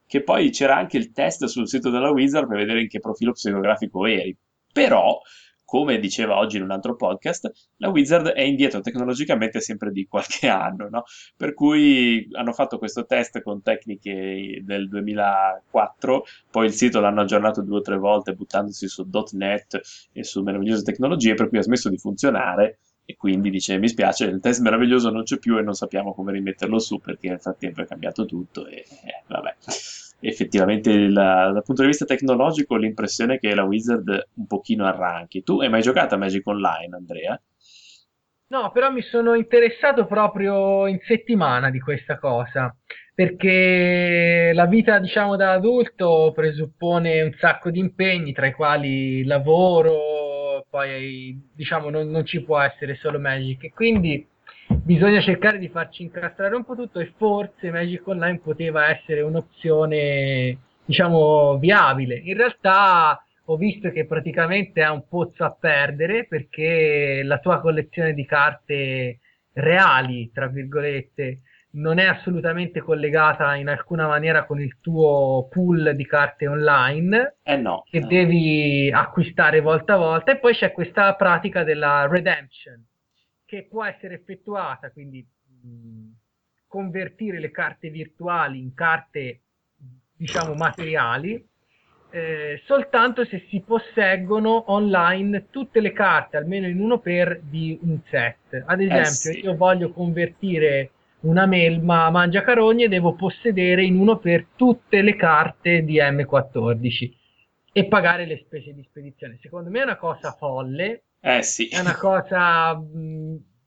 Speaker 1: che poi c'era anche il test sul sito della Wizard per vedere in che profilo psicografico eri. Però, come diceva oggi in un altro podcast, la Wizard è indietro tecnologicamente sempre di qualche anno, no? Per cui hanno fatto questo test con tecniche del 2004, poi il sito l'hanno aggiornato due o tre volte buttandosi su .NET e su meravigliose tecnologie, per cui ha smesso di funzionare e quindi dice mi spiace, il test meraviglioso non c'è più e non sappiamo come rimetterlo su perché nel frattempo è cambiato tutto e eh, vabbè. Effettivamente il- dal punto di vista tecnologico l'impressione è che la Wizard un pochino arranchi. Tu hai mai giocato a Magic Online, Andrea?
Speaker 5: No, però mi sono interessato proprio in settimana di questa cosa, perché la vita, diciamo, da adulto presuppone un sacco di impegni, tra i quali lavoro, poi, diciamo, non, non ci può essere solo Magic, e quindi bisogna cercare di farci incastrare un po' tutto e forse Magic Online poteva essere un'opzione, diciamo, viabile. In realtà ho visto che praticamente è un pozzo a perdere perché la tua collezione di carte reali, tra virgolette, non è assolutamente collegata in alcuna maniera con il tuo pool di carte online
Speaker 1: Eh no.
Speaker 5: che devi acquistare volta a volta e poi c'è questa pratica della redemption che può essere effettuata, quindi mh, convertire le carte virtuali in carte diciamo materiali eh, soltanto se si posseggono online tutte le carte, almeno in uno per di un set. Ad esempio, eh sì. io voglio convertire una melma mangiacarogne e devo possedere in uno per tutte le carte di M14 e pagare le spese di spedizione. Secondo me è una cosa folle.
Speaker 1: Eh sì.
Speaker 5: È una cosa,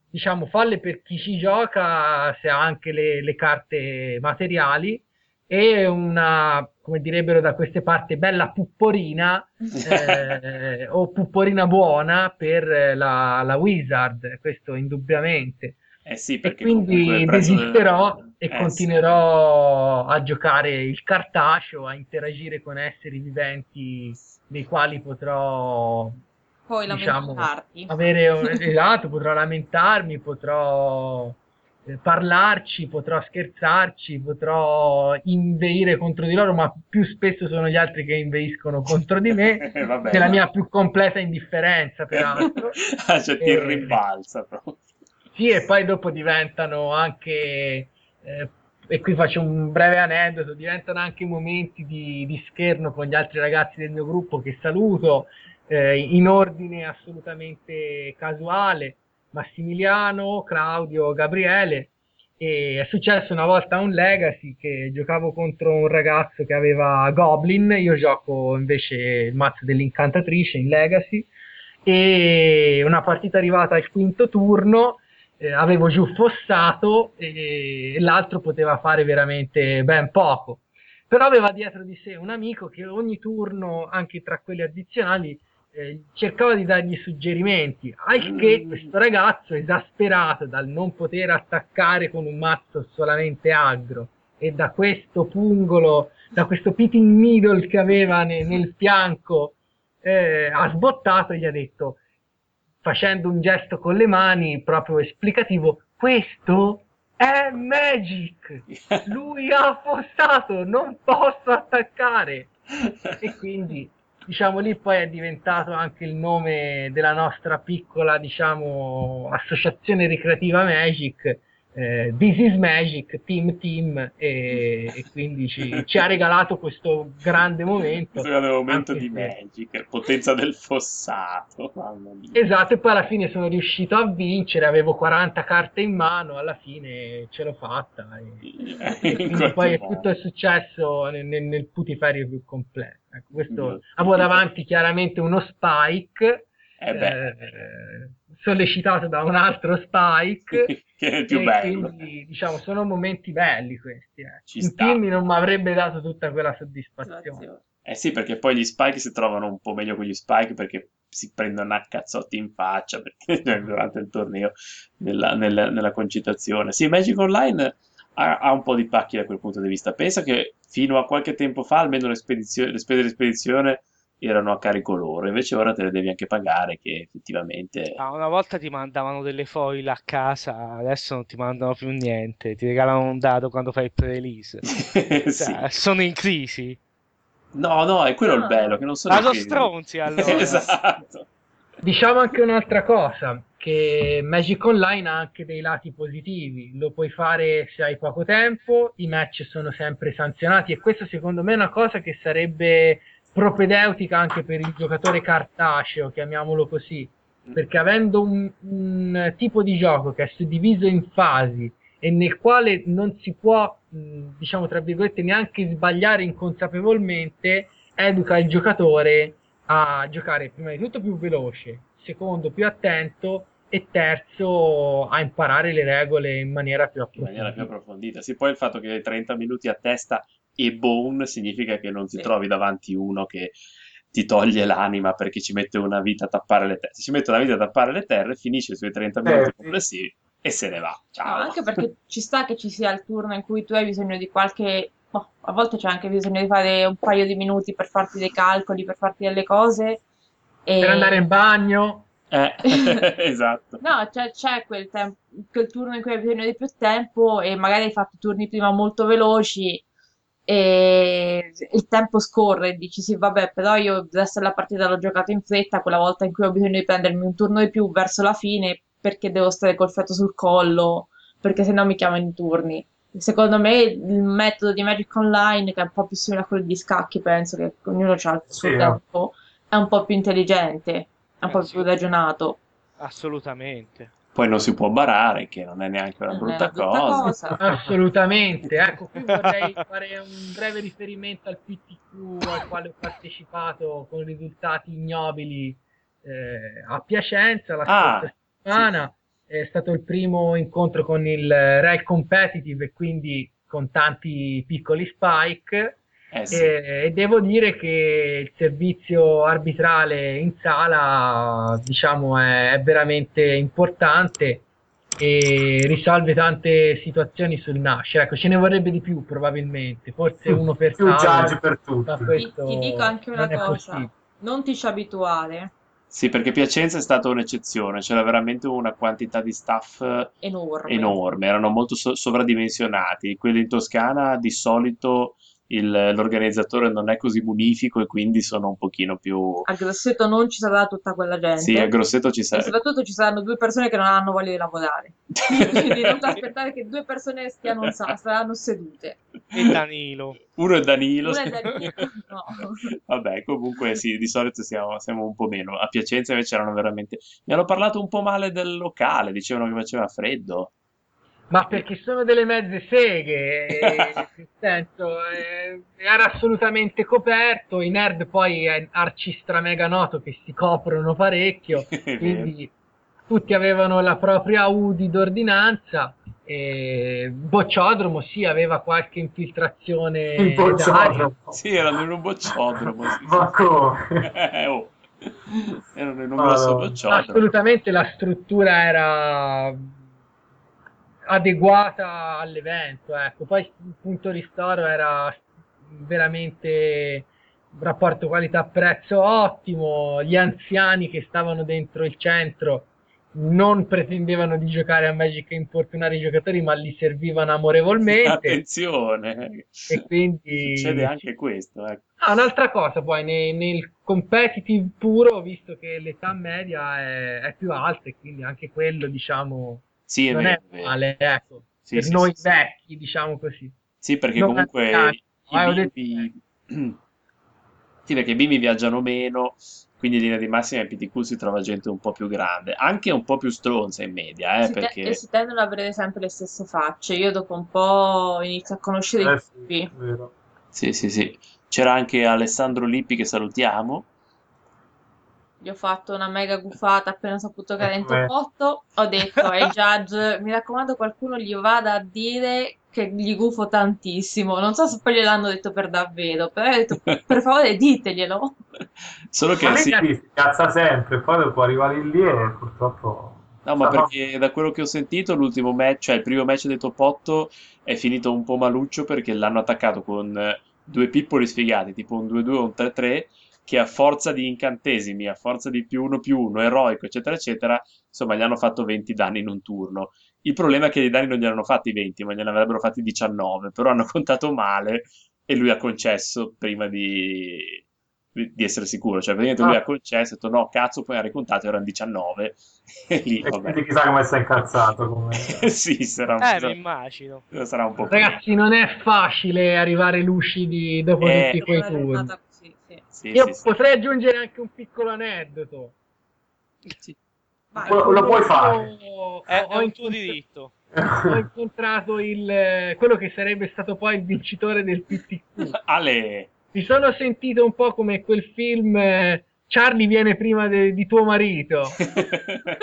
Speaker 5: diciamo, folle per chi ci gioca se ha anche le, le carte materiali e una, come direbbero da queste parti, bella pupporina eh, o pupporina buona per la, la Wizard, questo indubbiamente.
Speaker 1: Eh sì,
Speaker 5: e quindi desisterò del... e eh continuerò sì. a giocare il cartaceo, a interagire con esseri viventi dei quali potrò
Speaker 2: poi diciamo,
Speaker 5: avere esatto, potrò lamentarmi, potrò eh, parlarci, potrò scherzarci, potrò inveire contro di loro, ma più spesso sono gli altri che inveiscono contro di me, nella mia più completa indifferenza, peraltro.
Speaker 1: ah, cioè ti e... ribalza proprio.
Speaker 5: Sì, e poi dopo diventano anche, eh, e qui faccio un breve aneddoto, diventano anche momenti di, di scherno con gli altri ragazzi del mio gruppo che saluto eh, in ordine assolutamente casuale, Massimiliano, Claudio, Gabriele. E è successo una volta un Legacy che giocavo contro un ragazzo che aveva Goblin, io gioco invece il mazzo dell'incantatrice in Legacy e una partita arrivata al quinto turno eh, avevo giù fossato e, e l'altro poteva fare veramente ben poco. Però aveva dietro di sé un amico che ogni turno, anche tra quelli addizionali, eh, cercava di dargli suggerimenti, al che mm. questo ragazzo, esasperato dal non poter attaccare con un mazzo solamente agro e da questo pungolo, da questo pitting middle che aveva ne, nel fianco, eh, ha sbottato e gli ha detto facendo un gesto con le mani proprio esplicativo, questo è Magic, lui ha affossato, non posso attaccare. E quindi, diciamo, lì poi è diventato anche il nome della nostra piccola, diciamo, associazione ricreativa Magic, eh, This is Magic, Team Team, e, e quindi ci, ci, ha regalato questo grande momento.
Speaker 1: Questo grande momento di se... Magic, potenza del fossato.
Speaker 5: Esatto, e poi alla fine sono riuscito a vincere, avevo 40 carte in mano, alla fine ce l'ho fatta. E, e poi è tutto è successo nel, nel, nel putiferio più completo. Ecco, questo, avevo davanti chiaramente uno Spike.
Speaker 1: Eh eh,
Speaker 5: sollecitato da un altro Spike
Speaker 1: che è il più bello.
Speaker 5: quindi diciamo sono momenti belli questi eh. in team non mi avrebbe dato tutta quella soddisfazione.
Speaker 1: Eh sì perché poi gli Spike si trovano un po' meglio con gli Spike perché si prendono a cazzotti in faccia perché, durante il torneo nella, nella, nella concitazione. Sì Magic Online ha, ha, un po' di pacchi da quel punto di vista. Pensa che fino a qualche tempo fa almeno le, le spese di spedizione erano a carico loro, invece ora te le devi anche pagare, che effettivamente...
Speaker 3: Ah, una volta ti mandavano delle foil a casa, adesso non ti mandano più niente, ti regalano un dado quando fai il pre-release.
Speaker 1: sì. cioè,
Speaker 3: sono in crisi.
Speaker 1: No, no, è quello no. il bello, che non sono
Speaker 3: crisi. stronzi allora.
Speaker 1: esatto.
Speaker 5: Diciamo anche un'altra cosa, che Magic Online ha anche dei lati positivi, lo puoi fare se hai poco tempo, i match sono sempre sanzionati e questo secondo me è una cosa che sarebbe propedeutica anche per il giocatore cartaceo, chiamiamolo così, perché avendo un, un, tipo di gioco che è suddiviso in fasi e nel quale non si può, diciamo tra virgolette, neanche sbagliare inconsapevolmente, educa il giocatore a giocare prima di tutto più veloce, secondo più attento e terzo a imparare le regole in maniera più approfondita.
Speaker 1: In maniera più approfondita. Sì, poi il fatto che hai 30 minuti a testa e bone significa che non ti sì. trovi davanti uno che ti toglie l'anima perché ci mette una vita a tappare le terre. Ci mette una vita a tappare le terre, finisce i suoi 30 eh, minuti complessivi e se ne va. Ciao. No,
Speaker 2: anche perché ci sta che ci sia il turno in cui tu hai bisogno di qualche. Oh, a volte c'è anche bisogno di fare un paio di minuti per farti dei calcoli, per farti delle cose.
Speaker 5: E... Per andare in bagno.
Speaker 1: Eh, esatto.
Speaker 2: No, c'è, c'è quel, tem- quel turno in cui hai bisogno di più tempo e magari hai fatto i turni prima molto veloci e il tempo scorre e dici sì vabbè però io adesso la partita l'ho giocata in fretta quella volta in cui ho bisogno di prendermi un turno di più verso la fine perché devo stare col feto sul collo perché se no mi chiamano in turni secondo me il metodo di Magic Online, che è un po' più simile a quello di scacchi, penso che ognuno ha il suo
Speaker 4: Sì,
Speaker 2: tempo, è un po' più intelligente, è un
Speaker 3: Eh,
Speaker 2: po'
Speaker 3: sì.
Speaker 2: più ragionato.
Speaker 3: Assolutamente.
Speaker 1: Poi non si può barare, che non è neanche una brutta
Speaker 2: brutta
Speaker 1: cosa.
Speaker 2: cosa.
Speaker 5: Assolutamente, ecco, qui vorrei fare un breve riferimento al PTQ al quale ho partecipato con risultati ignobili eh, a Piacenza la
Speaker 1: Ah,
Speaker 5: scorsa settimana. È stato il primo incontro con il Rail Competitive e quindi con tanti piccoli spike.
Speaker 1: Eh sì.
Speaker 5: E, e devo dire che il servizio arbitrale in sala, diciamo, è, è veramente importante e risolve tante situazioni sul nascere. Ecco, ce ne vorrebbe di più probabilmente, forse uno per
Speaker 4: più
Speaker 5: sala.
Speaker 4: judge per tutti.
Speaker 2: Ti, ti dico anche una
Speaker 5: non
Speaker 2: cosa, non ti ci abituare,
Speaker 1: Sì, perché Piacenza è stata un'eccezione, c'era veramente una quantità di staff
Speaker 2: enorme.
Speaker 1: enorme, erano molto so- sovradimensionati. Quelli in Toscana di solito il- l'organizzatore non è così munifico e quindi sono un pochino più...
Speaker 2: A Grosseto non ci sarà tutta quella gente.
Speaker 1: Sì, a Grosseto ci
Speaker 2: E
Speaker 1: sarebbe.
Speaker 2: soprattutto ci saranno due persone che non hanno voglia di lavorare. Quindi non ti aspettare che due persone stiano, sa- saranno sedute.
Speaker 3: E Danilo.
Speaker 1: Uno è Danilo.
Speaker 2: Una è Danilo, no.
Speaker 1: Vabbè, comunque sì, di solito siamo, siamo un po' meno. A Piacenza invece erano veramente... Mi hanno parlato un po' male del locale, dicevano che faceva freddo.
Speaker 5: Ma perché sono delle mezze seghe, e, nel senso, eh, era assolutamente coperto, i nerd poi è arcistra mega noto che si coprono parecchio, quindi tutti avevano la propria UDI d'ordinanza, e Bocciodromo sì, aveva qualche infiltrazione
Speaker 4: Il bocciodromo.
Speaker 1: Sì, erano in un bocciodromo. Sì,
Speaker 4: Ma come?
Speaker 1: Eh, oh. Erano in un grosso bocciodromo.
Speaker 5: Assolutamente la struttura era adeguata all'evento, ecco. Poi il punto ristoro era veramente un rapporto qualità-prezzo ottimo, gli anziani che stavano dentro il centro non pretendevano di giocare a Magic e importunare i giocatori, ma li servivano amorevolmente
Speaker 1: Attenzione,
Speaker 5: e quindi
Speaker 1: succede anche questo. Ecco.
Speaker 5: Ah, un'altra cosa poi ne- nel, competitive puro, visto che l'età media è, è più alta e quindi anche quello, diciamo,
Speaker 1: Sì, è
Speaker 5: non
Speaker 1: vero,
Speaker 5: è male, ecco,
Speaker 1: Sì,
Speaker 5: per
Speaker 1: sì,
Speaker 5: noi
Speaker 1: sì,
Speaker 5: vecchi, diciamo così.
Speaker 1: Sì, perché
Speaker 5: Non
Speaker 1: comunque i
Speaker 5: detto
Speaker 1: bimbi... Sì, perché i bimbi viaggiano meno, quindi in linea di massima in PTQ si trova gente un po' più grande, anche un po' più stronza in media, eh,
Speaker 2: Si te-
Speaker 1: perché...
Speaker 2: e si tendono ad avere sempre le stesse facce. Io dopo un po' inizio a conoscere
Speaker 4: Eh
Speaker 2: i
Speaker 4: vero.
Speaker 1: Sì, sì, sì. C'era anche Alessandro Lippi che salutiamo.
Speaker 2: Gli ho fatto una mega gufata appena ho saputo che era in
Speaker 4: Ecco,
Speaker 2: top 8. Ho detto ai judge, mi raccomando qualcuno gli vada a dire che gli gufo tantissimo. Non so se poi gliel'hanno detto per davvero, però ho detto, per favore diteglielo.
Speaker 1: Solo che
Speaker 4: Ma
Speaker 1: sì,
Speaker 4: si cazza sempre, poi dopo arriva lì lì e purtroppo...
Speaker 1: No, ma perché da quello che ho sentito, l'ultimo match, cioè il primo match dei top 8 è finito un po' maluccio perché l'hanno attaccato con eh, due pippoli sfigati, tipo un 2-2 o un 3-3, che a forza di incantesimi, a forza di più uno più uno, eroico, eccetera, eccetera, insomma, gli hanno fatto 20 danni in un turno. Il problema è che i danni non gli hanno fatti 20, ma gliene avrebbero fatti 19, però hanno contato male e lui ha concesso prima di, di essere sicuro. Cioè, praticamente lui
Speaker 4: Ah.
Speaker 1: ha concesso, ha detto no, cazzo, poi ha ricontato, erano 19. E lì,
Speaker 4: E
Speaker 1: vabbè.
Speaker 4: quindi chissà come sta incazzato. Come...
Speaker 1: sì, sarà un,
Speaker 3: Eh, mi
Speaker 1: sarà-
Speaker 3: immagino.
Speaker 1: sarà un po' più.
Speaker 5: Ragazzi, non è facile arrivare lucidi dopo
Speaker 1: Eh.
Speaker 5: tutti quei turni.
Speaker 2: Sì.
Speaker 1: Sì,
Speaker 5: Io
Speaker 1: sì, sì.
Speaker 5: potrei aggiungere anche un piccolo aneddoto.
Speaker 1: Sì.
Speaker 4: Lo- lo puoi fare.
Speaker 5: Ho-
Speaker 3: È,
Speaker 5: ho
Speaker 3: è un tuo diritto.
Speaker 5: ho incontrato il, quello che sarebbe stato poi il vincitore del PTQ.
Speaker 1: Ale,
Speaker 5: Mi sono sentito un po' come quel film eh, Charlie viene prima de- di tuo marito.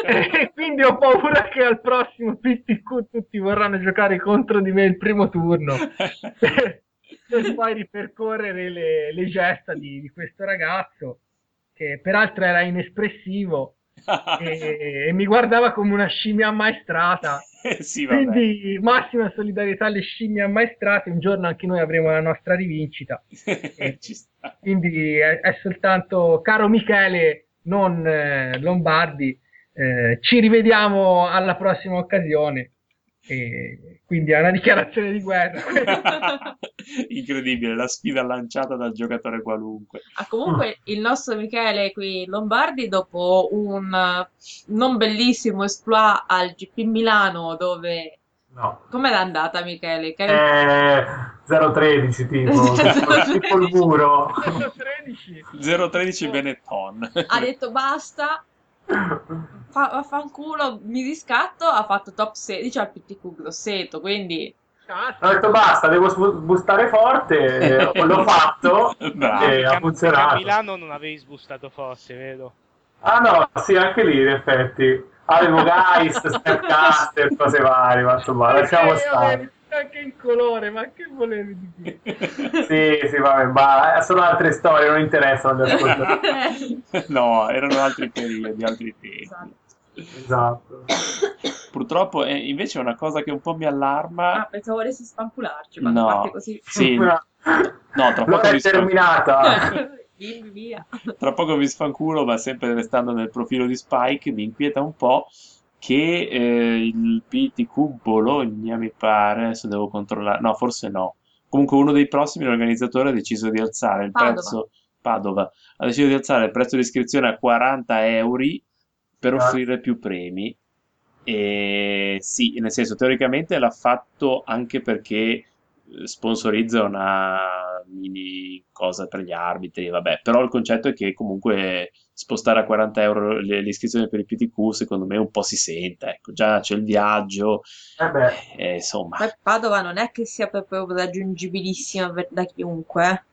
Speaker 5: e quindi ho paura che al prossimo PTQ tutti vorranno giocare contro di me il primo turno. per poi ripercorrere le, le gesta di, di questo ragazzo, che peraltro era inespressivo e, e mi guardava come una scimmia ammaestrata.
Speaker 1: sì, vabbè.
Speaker 5: Quindi massima solidarietà alle scimmie ammaestrate, un giorno anche noi avremo la nostra rivincita. Quindi è, è soltanto, caro Michele, non eh, Lombardi, eh, ci rivediamo alla prossima occasione. E quindi è una dichiarazione di guerra.
Speaker 1: Incredibile, la sfida lanciata dal giocatore qualunque.
Speaker 2: Ah, comunque il nostro Michele qui Lombardi dopo un eh, non bellissimo exploit al GP Milano dove
Speaker 4: No.
Speaker 2: Com'era andata, Michele? Che...
Speaker 4: Eh, 013 tipo, tipo il muro.
Speaker 5: 013.
Speaker 1: 013 Benetton.
Speaker 2: Ha detto basta, fa, vaffanculo, mi riscatto, ha fatto top 16 al PTQ Grosseto, quindi...
Speaker 4: Ho detto basta, devo sbu- bustare forte, eh, l'ho fatto
Speaker 1: Bravo.
Speaker 4: e ha
Speaker 3: Che a
Speaker 4: funzionato.
Speaker 3: Milano non avevi sbustato forte, vero?
Speaker 4: Ah no, sì, anche lì in effetti. Avevo Geist, Snapcaster, cose varie, ma insomma, lasciamo stare.
Speaker 5: Anche in colore, ma che volevi di più?
Speaker 4: Sì, sì, vabbè, ma sono altre storie, non interessano gli ascoltatori.
Speaker 1: No, erano altri periodi, altri tempi.
Speaker 2: Esatto.
Speaker 4: Esatto.
Speaker 1: Purtroppo, eh, invece, è una cosa che un po' mi allarma.
Speaker 2: Ah, pensavo volessi spampularci quando
Speaker 1: No.
Speaker 2: parte così.
Speaker 1: Sì, no, tra poco,
Speaker 4: è terminata.
Speaker 2: Via.
Speaker 1: tra poco vi sfanculo, ma sempre restando nel profilo di Spike, mi inquieta un po' che eh, il PTQ Bologna, mi pare, adesso devo controllare, no, forse no. Comunque uno dei prossimi, l'organizzatore, ha deciso di alzare il
Speaker 2: Padova.
Speaker 1: prezzo, Padova, ha deciso di alzare il prezzo di iscrizione a 40 euro per
Speaker 4: Ah.
Speaker 1: offrire più premi. E sì, nel senso, teoricamente l'ha fatto anche perché eh, sponsorizza una mini cosa per gli arbitri, vabbè, però il concetto è che comunque spostare a 40 euro le- l'iscrizione per il PTQ secondo me un po' si sente, ecco, già c'è il viaggio,
Speaker 4: Eh beh,
Speaker 1: eh, insomma,
Speaker 2: Poi Padova non è che sia proprio raggiungibilissima per- da chiunque.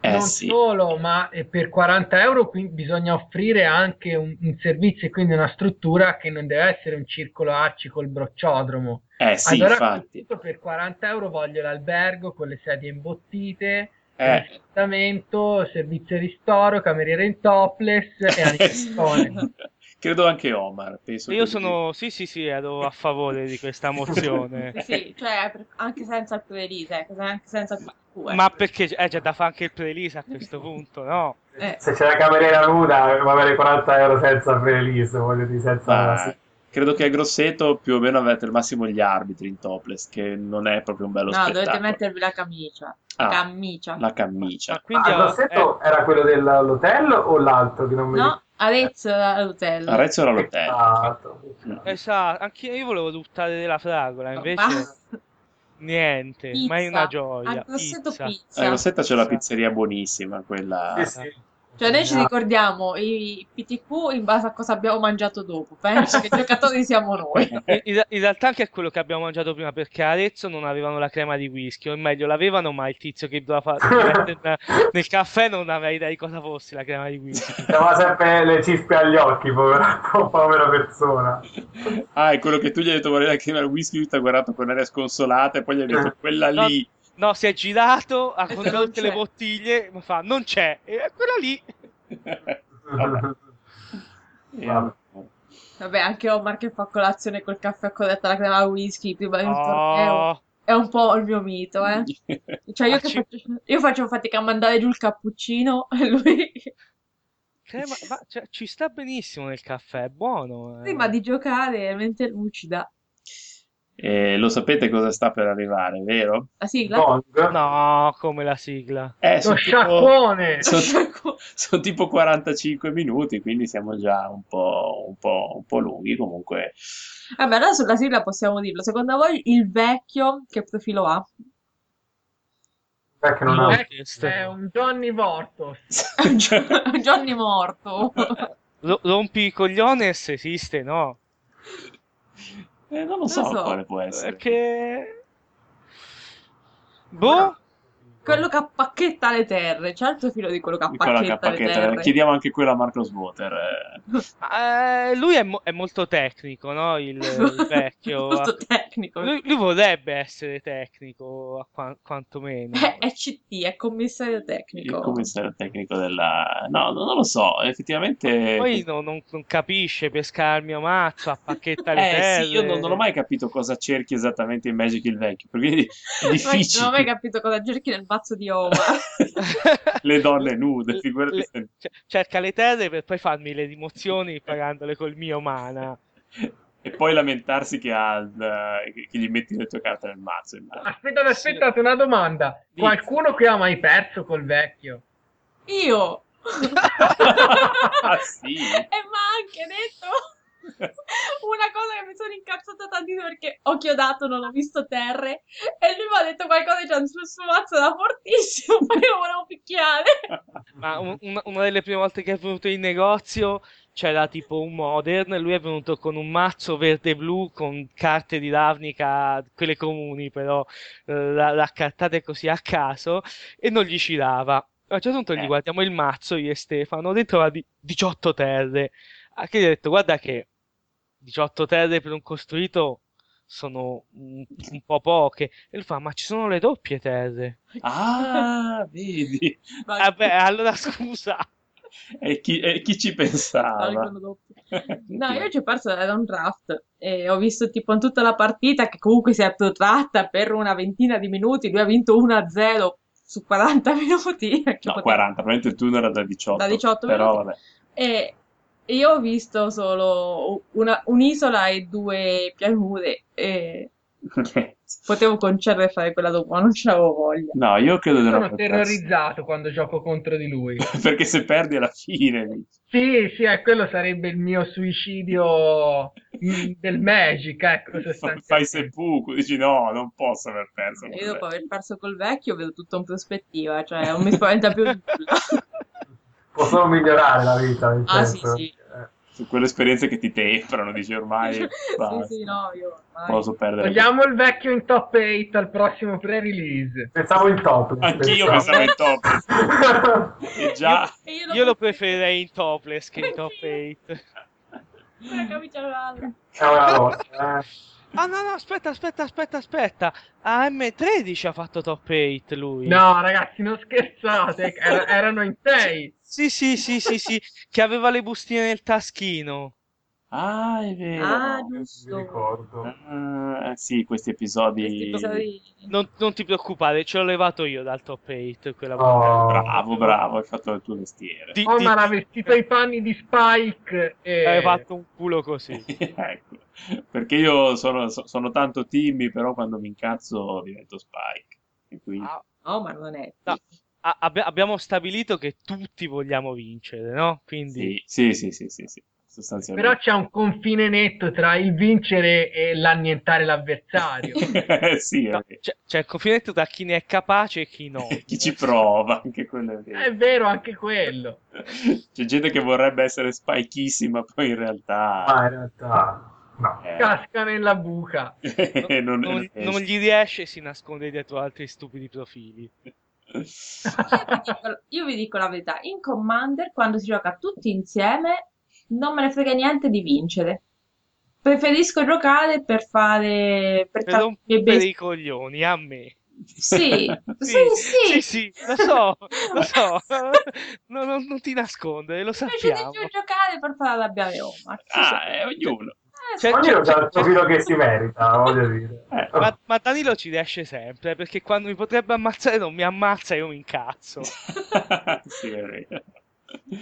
Speaker 1: Eh
Speaker 5: non
Speaker 1: sì,
Speaker 5: solo, ma eh, per 40 euro qui bisogna offrire anche un, un servizio e quindi una struttura che non deve essere un circolo ACI col brocciodromo.
Speaker 1: eh sì,
Speaker 5: allora,
Speaker 1: infatti,
Speaker 5: per 40 euro voglio l'albergo con le sedie imbottite,
Speaker 1: eh,
Speaker 5: riscaldamento, servizio di ristoro, cameriere in topless e animazione.
Speaker 1: credo anche Omar, penso
Speaker 3: Io sono, sì, sì, sì, ero a favore di questa mozione.
Speaker 2: Sì, sì, cioè anche senza il pre-release, ecco, anche senza PTQ.
Speaker 3: Ma perché eh, c'è da fare anche il pre-release a questo punto, no?
Speaker 2: Eh.
Speaker 4: se c'è la cameriera nuda, va bene 40 euro senza pre-release, voglio dire, senza...
Speaker 1: Ma credo che a Grosseto più o meno avete al massimo gli arbitri in topless, che non è proprio un bello
Speaker 2: No,
Speaker 1: spettacolo.
Speaker 2: dovete mettervi la camicia. La
Speaker 1: Ah,
Speaker 2: camicia.
Speaker 1: la camicia.
Speaker 3: Ma quindi
Speaker 4: Ah,
Speaker 3: ho-
Speaker 4: il rossetto era quello dell'hotel o l'altro che non mi
Speaker 2: No, Arezzo all'hotel.
Speaker 1: Arezzo era l'hotel.
Speaker 4: Esatto.
Speaker 3: eh, esatto, anche io volevo buttare della fragola, invece
Speaker 2: Basta.
Speaker 3: Niente,
Speaker 2: Pizza.
Speaker 3: mai una gioia.
Speaker 2: A Grosseto
Speaker 3: Pizza.
Speaker 2: pizza.
Speaker 1: A Grosseto c'è la pizzeria buonissima, quella...
Speaker 4: Sì, sì.
Speaker 2: Cioè noi ci ricordiamo i PTQ in base a cosa abbiamo mangiato dopo. Penso che i giocatori siamo noi.
Speaker 3: In, in- realtà anche è quello che abbiamo mangiato prima perché a Arezzo non avevano la crema di whisky, o meglio l'avevano ma il tizio che doveva fare nel, nel caffè non aveva idea di cosa fosse la crema di whisky.
Speaker 4: Aveva sempre le cispe agli occhi, povera, povera persona.
Speaker 1: Ah, è quello che tu gli hai detto volere la crema al whisky, lui ti ha guardato con aria sconsolata e poi gli hai detto quella lì.
Speaker 3: No, si è girato, ha contato tutte le bottiglie, ma fa non c'è, e è quella lì.
Speaker 1: Vabbè. Allora-
Speaker 2: Vabbè, anche Omar che fa colazione col caffè con detta la crema whisky prima un torneo.
Speaker 3: Oh,
Speaker 2: È un po' il mio mito, eh. Cioè io,
Speaker 3: ci-
Speaker 2: faccio, io faccio fatica a mandare giù il cappuccino e lui
Speaker 3: crema- ma, cioè, ci sta benissimo nel caffè, è buono. eh.
Speaker 2: prima di giocare mente lucida.
Speaker 1: E lo sapete cosa sta per arrivare, vero?
Speaker 2: La sigla?
Speaker 4: Gong.
Speaker 3: No, come la sigla.
Speaker 1: Eh,
Speaker 5: Lo
Speaker 1: sono tipo,
Speaker 5: sciacquone!
Speaker 1: sono- sono tipo 45 minuti, quindi siamo già un po', un po', un po' lunghi. Comunque,
Speaker 2: Vabbè, allora sulla sigla possiamo dirlo. Secondo voi il vecchio che profilo ha?
Speaker 4: Perché non ha...
Speaker 5: È un Johnny Vortos.
Speaker 2: Johnny morto.
Speaker 3: Ro- rompi i cogliones esiste, no?
Speaker 1: Eh, non lo so,
Speaker 2: so.
Speaker 1: quale può essere.
Speaker 3: Perché... Boh,
Speaker 2: Quello che appacchetta le terre. C'è il profilo di quello che
Speaker 1: Quella
Speaker 2: appacchetta le terre.
Speaker 1: Chiediamo anche quello a Marco Swater. eh.
Speaker 3: eh, lui è, mo- è molto tecnico, no? Il, il vecchio.
Speaker 2: Molto tecnico.
Speaker 3: Lui, lui vorrebbe essere tecnico, a qua- quantomeno.
Speaker 2: È, è CT, è commissario tecnico.
Speaker 1: Il commissario tecnico della... No, non lo so, effettivamente...
Speaker 3: Poi non, non- non capisce pescare il mio mazzo, appacchetta le
Speaker 1: Eh
Speaker 3: terre.
Speaker 1: sì, io non, non ho mai capito cosa cerchi esattamente in Magic il vecchio, quindi è
Speaker 2: Non
Speaker 1: difficile.
Speaker 2: ho mai capito cosa cerchi nel mazzo di Omar.
Speaker 1: Le donne nude, figurati
Speaker 3: le-
Speaker 1: se-
Speaker 3: c- cerca le terre per poi farmi le rimozioni pagandole col mio mana.
Speaker 1: E poi lamentarsi che, ha il- che gli metti le tue carte nel mazzo.
Speaker 5: Aspettate, aspettate, una domanda. Qualcuno qui ha mai perso col vecchio?
Speaker 2: Io!
Speaker 1: Ah, sì?
Speaker 2: E ma anche detto... Una cosa che mi sono incazzata tantissimo perché ho chiodato, non ho visto terre e lui mi ha detto qualcosa dicendo sul suo mazzo da fortissimo, ma io lo volevo picchiare.
Speaker 3: Ma un- una, una delle prime volte che è venuto in negozio c'era tipo un modern, lui è venuto con un mazzo verde e blu con carte di Ravnica, quelle comuni però, eh, ra- raccartate così a caso, e non gli ci dava. A un certo punto gli
Speaker 1: Eh.
Speaker 3: guardiamo il mazzo, io e Stefano, dentro aveva di 18 terre. A che gli ho detto, guarda che 18 terre per un costruito sono un, un po' poche. E lui fa, ma ci sono le doppie terre.
Speaker 1: Ah, vedi?
Speaker 3: Vabbè, allora scusa.
Speaker 1: E chi, e chi ci pensava?
Speaker 2: No, io ci ho perso era un draft e ho visto tipo in tutta la partita che comunque si è protratta per una ventina di minuti, lui ha vinto 1-0 su 40 minuti.
Speaker 1: No,
Speaker 2: poteva-
Speaker 1: 40, probabilmente il turno era da 18.
Speaker 2: Da 18
Speaker 1: però
Speaker 2: minuti.
Speaker 1: vabbè.
Speaker 2: E io ho visto solo una- un'isola e due pianure e potevo concedere fare quella dopo, ma non ce l'avevo voglia.
Speaker 1: No, io credo di non
Speaker 5: Sono
Speaker 1: perso.
Speaker 5: terrorizzato quando gioco contro di lui.
Speaker 1: Perché se perdi alla fine...
Speaker 5: Sì, sì, eh, quello sarebbe il mio suicidio mm, del Magic, ecco.
Speaker 1: Fai seppuku, dici no, non posso aver perso.
Speaker 2: E io dopo aver perso col vecchio vedo tutto in prospettiva, cioè non mi spaventa più nulla.
Speaker 4: Può solo migliorare la vita. nel
Speaker 2: Ah, sì,
Speaker 4: senso.
Speaker 2: sì.
Speaker 4: Eh,
Speaker 1: Su quelle esperienze che ti temprano, dici ormai
Speaker 2: sì,
Speaker 1: basta,
Speaker 2: sì, no, io ormai...
Speaker 1: posso perdere.
Speaker 5: Vogliamo il vecchio in top 8 al prossimo pre-release.
Speaker 4: Pensavo in top.
Speaker 1: Anch'io pensavo in top. E già...
Speaker 2: E io,
Speaker 3: Io lo preferirei in topless che in top 8.
Speaker 2: Una camicia gialla.
Speaker 4: Una lotta, eh.
Speaker 3: Ah no, no, aspetta, aspetta, aspetta, aspetta. AM13 ha fatto top 8 lui.
Speaker 5: No, ragazzi, non scherzate, era- erano in 6.
Speaker 3: Sì, sì, sì, sì, sì, che aveva le bustine nel taschino.
Speaker 1: Ah, è vero.
Speaker 2: Ah,
Speaker 4: Mi
Speaker 2: giusto.
Speaker 4: ricordo.
Speaker 1: Ah, sì, questi episodi...
Speaker 2: Questi episodi...
Speaker 3: Non, non ti preoccupare, ce l'ho levato io dal top 8 quella
Speaker 4: Oh.
Speaker 1: Bravo, bravo, hai fatto il tuo mestiere.
Speaker 3: Ti,
Speaker 5: Oh,
Speaker 3: ti-
Speaker 5: ma era vestito ai panni di Spike e...
Speaker 3: hai fatto un culo così.
Speaker 1: ecco, perché io sono, so- sono tanto Timmy, però quando mi incazzo divento Spike. E quindi...
Speaker 3: Ah,
Speaker 2: No, ma non è...
Speaker 3: No. A- abbi- abbiamo stabilito che tutti vogliamo vincere, no? Quindi
Speaker 1: Sì, sì, sì, sì, sì, sì,
Speaker 5: Però c'è un confine netto tra il vincere e l'annientare l'avversario.
Speaker 1: sì,
Speaker 3: no, c'è, c'è il confinetto tra chi ne è capace e chi no.
Speaker 1: chi ci prova, anche quello è vero.
Speaker 5: È vero anche quello.
Speaker 1: C'è gente che vorrebbe essere spikissima, poi in realtà...
Speaker 4: Ma in realtà... No.
Speaker 1: eh,
Speaker 5: Casca nella buca.
Speaker 1: non,
Speaker 3: Non, non gli riesce e si nasconde dietro altri stupidi profili.
Speaker 2: Io vi dico- Io vi dico la verità, in Commander quando si gioca tutti insieme non me ne frega niente di vincere. Preferisco giocare per fare per
Speaker 3: Per rompere
Speaker 2: bei-
Speaker 3: i coglioni a me.
Speaker 2: Sì, sì,
Speaker 3: sì,
Speaker 2: sì.
Speaker 3: sì, lo so, lo so. No, no, non ti nascondere, lo
Speaker 2: Invece di
Speaker 3: sappiamo.
Speaker 2: più giocare per far arrabbiare Omar.
Speaker 1: Ah, è ognuno.
Speaker 3: C'è-
Speaker 4: Ognuno
Speaker 3: c'è-
Speaker 4: c'ha il profilo che si merita, voglio dire.
Speaker 1: Eh,
Speaker 3: Ma, ma Danilo ci riesce sempre perché quando mi potrebbe ammazzare non mi ammazza e io mi incazzo.
Speaker 1: sì, è vero.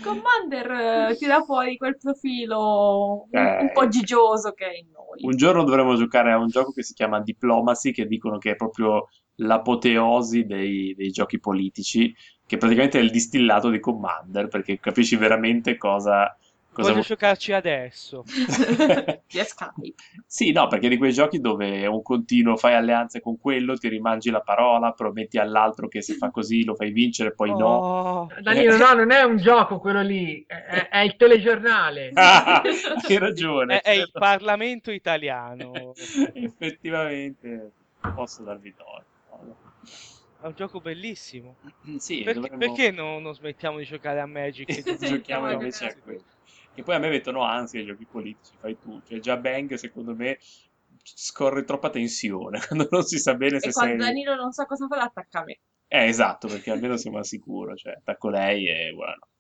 Speaker 2: Commander eh, tira fuori quel profilo un,
Speaker 1: Eh.
Speaker 2: un po' gigioso che è in noi.
Speaker 1: Un giorno dovremo giocare a un gioco che si chiama Diplomacy, che dicono che è proprio l'apoteosi dei, dei giochi politici, che praticamente è il distillato di Commander, perché capisci veramente cosa... cosa
Speaker 3: Voglio
Speaker 1: vuol-
Speaker 3: giocarci adesso.
Speaker 2: Via Skype.
Speaker 1: Sì, no, perché di quei giochi dove un continuo fai alleanze con quello, ti rimangi la parola, prometti all'altro che se fa così lo fai vincere, poi no.
Speaker 3: Oh.
Speaker 5: Danilo, no, non è un gioco quello lì, è, è- il telegiornale.
Speaker 1: Ah, hai ragione.
Speaker 3: È, è il Parlamento italiano.
Speaker 1: Effettivamente posso darvi torto.
Speaker 3: È un gioco bellissimo.
Speaker 1: Sì,
Speaker 3: Perché,
Speaker 1: dovremmo-
Speaker 3: perché no- non smettiamo di giocare a Magic? e
Speaker 1: giochiamo invece a quello. Che poi a me mettono ansia i giochi politici, fai tu. Cioè già Bang secondo me scorre troppa tensione quando non si sa bene se
Speaker 2: E quando
Speaker 1: sei...
Speaker 2: Danilo non sa cosa fare, attacca me.
Speaker 1: Eh, esatto, perché almeno siamo al sicuro, cioè attacco lei e buonanotte.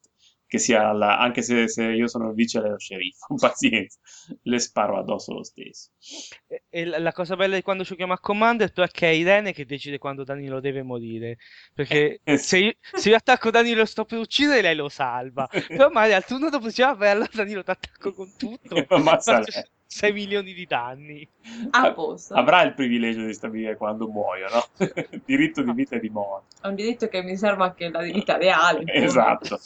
Speaker 1: Che sia la... anche se, se io sono il vice lo sceriffo, pazienza, le sparo addosso lo stesso.
Speaker 3: E- E la la cosa bella di quando giochiamo a Commander però è che è Irene che decide quando Danilo deve morire. Perché
Speaker 1: Eh,
Speaker 3: se io, se io attacco Danilo e sto per uccidere, lei lo salva. Però magari al turno dopo dice, vabbè, allora Danilo ti attacco con tutto.
Speaker 1: Ammazza
Speaker 3: Faccio
Speaker 1: lei.
Speaker 3: 6 milioni di danni.
Speaker 2: A posto.
Speaker 1: Avrà il privilegio di stabilire quando muoio, no? Diritto di vita e di morte.
Speaker 2: È un diritto che mi serve anche nella vita reale.
Speaker 1: Esatto,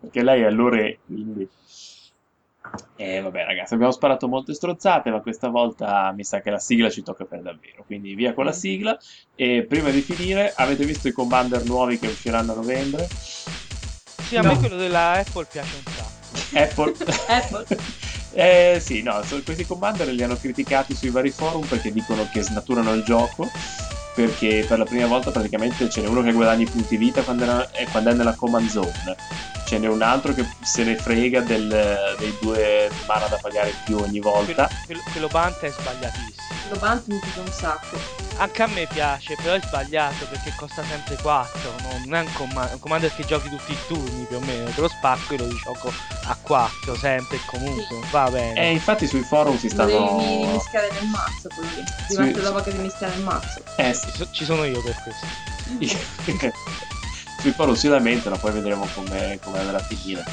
Speaker 1: perché lei è l'ore, quindi... E vabbè ragazzi, abbiamo sparato molte strozzate, ma questa volta mi sa che la sigla ci tocca per davvero. Quindi via con la sigla. E prima di finire, avete visto i Commander nuovi che usciranno a novembre?
Speaker 3: Sì, a
Speaker 5: No.
Speaker 3: me quello della Apple piace un sacco.
Speaker 1: Apple.
Speaker 2: Apple.
Speaker 1: eh sì, no, questi Commander li hanno criticati sui vari forum perché dicono che snaturano il gioco. Perché per la prima volta praticamente ce n'è uno che guadagna i punti vita quando, eh, quando è nella command zone. Ce n'è un altro che se ne frega del- dei due mana da pagare più ogni volta.
Speaker 3: Quello, quello, quello Bant è sbagliatissimo.
Speaker 2: Lo Bant mi piace un sacco.
Speaker 3: Anche a me piace, però è sbagliato perché costa sempre 4. Non è un, comma- un commander che giochi tutti i turni più o meno. Te lo spacco e lo gioco a 4 sempre e comunque. non Va bene.
Speaker 1: E infatti sui forum si
Speaker 2: Lo devi
Speaker 1: stanno.
Speaker 2: mischiare nel mazzo quello lì. Ti
Speaker 1: Sì,
Speaker 2: mette
Speaker 1: sì.
Speaker 2: dopo che ti mischia nel mazzo.
Speaker 1: Eh sì.
Speaker 3: Ci sono io per questo.
Speaker 1: sui forum si lamentano, poi vedremo come, andrà a finire.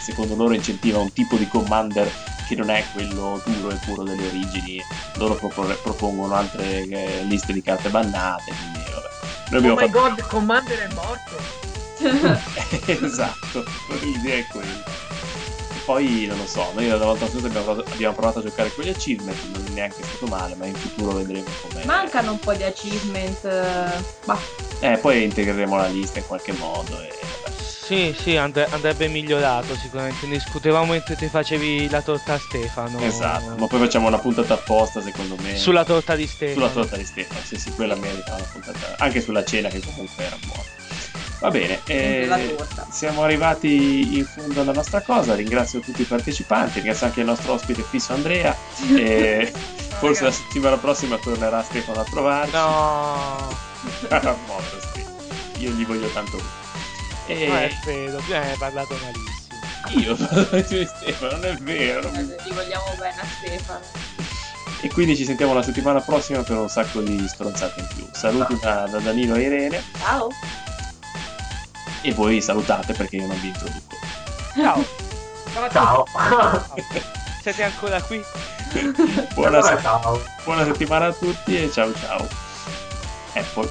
Speaker 1: secondo loro incentiva un tipo di commander che non è quello duro e puro delle origini. Loro proporre- propongono altre eh, liste di carte bannate. Quindi vabbè. Noi
Speaker 5: Oh
Speaker 1: fatto.
Speaker 5: god, Commander è morto.
Speaker 1: esatto, l'idea è quella. Poi non lo so, noi la volta scorsa abbiamo provato, abbiamo provato a giocare con gli achievement, non è neanche stato male, ma in futuro vedremo come.
Speaker 2: Mancano un po' di achievement. eh, Bah,
Speaker 1: Eh, poi integreremo la lista in qualche modo. E.
Speaker 3: Sì, sì, and- andrebbe migliorato sicuramente. Ne discutevamo mentre ti facevi la torta a Stefano.
Speaker 1: Esatto, ma poi facciamo una puntata apposta secondo me.
Speaker 3: Sulla torta di Stefano.
Speaker 1: sulla torta di Stefano, sì sì, quella merita una puntata. Anche sulla cena che comunque era buona. Va bene, eh, siamo arrivati in fondo alla nostra cosa, ringrazio tutti i partecipanti, ringrazio anche il nostro ospite fisso Andrea. e forse la settimana prossima tornerà Stefano a trovarci.
Speaker 3: No,
Speaker 1: Morto, Stefano. Io gli voglio tanto bene. E
Speaker 3: non è vero, prima ne hai parlato malissimo.
Speaker 1: io parlo di Stefano, non è vero.
Speaker 2: Ti vogliamo bene a Stefano.
Speaker 1: E quindi ci sentiamo la settimana prossima per un sacco di stronzate in più. Saluti da, da Danilo e Irene
Speaker 2: Ciao.
Speaker 1: E voi salutate perché io non vi introduco.
Speaker 3: Ciao,
Speaker 4: Ciao.
Speaker 3: siete ancora qui?
Speaker 1: Buona,
Speaker 4: Allora,
Speaker 1: se-
Speaker 4: ciao.
Speaker 1: buona settimana a tutti e ciao ciao. Apple.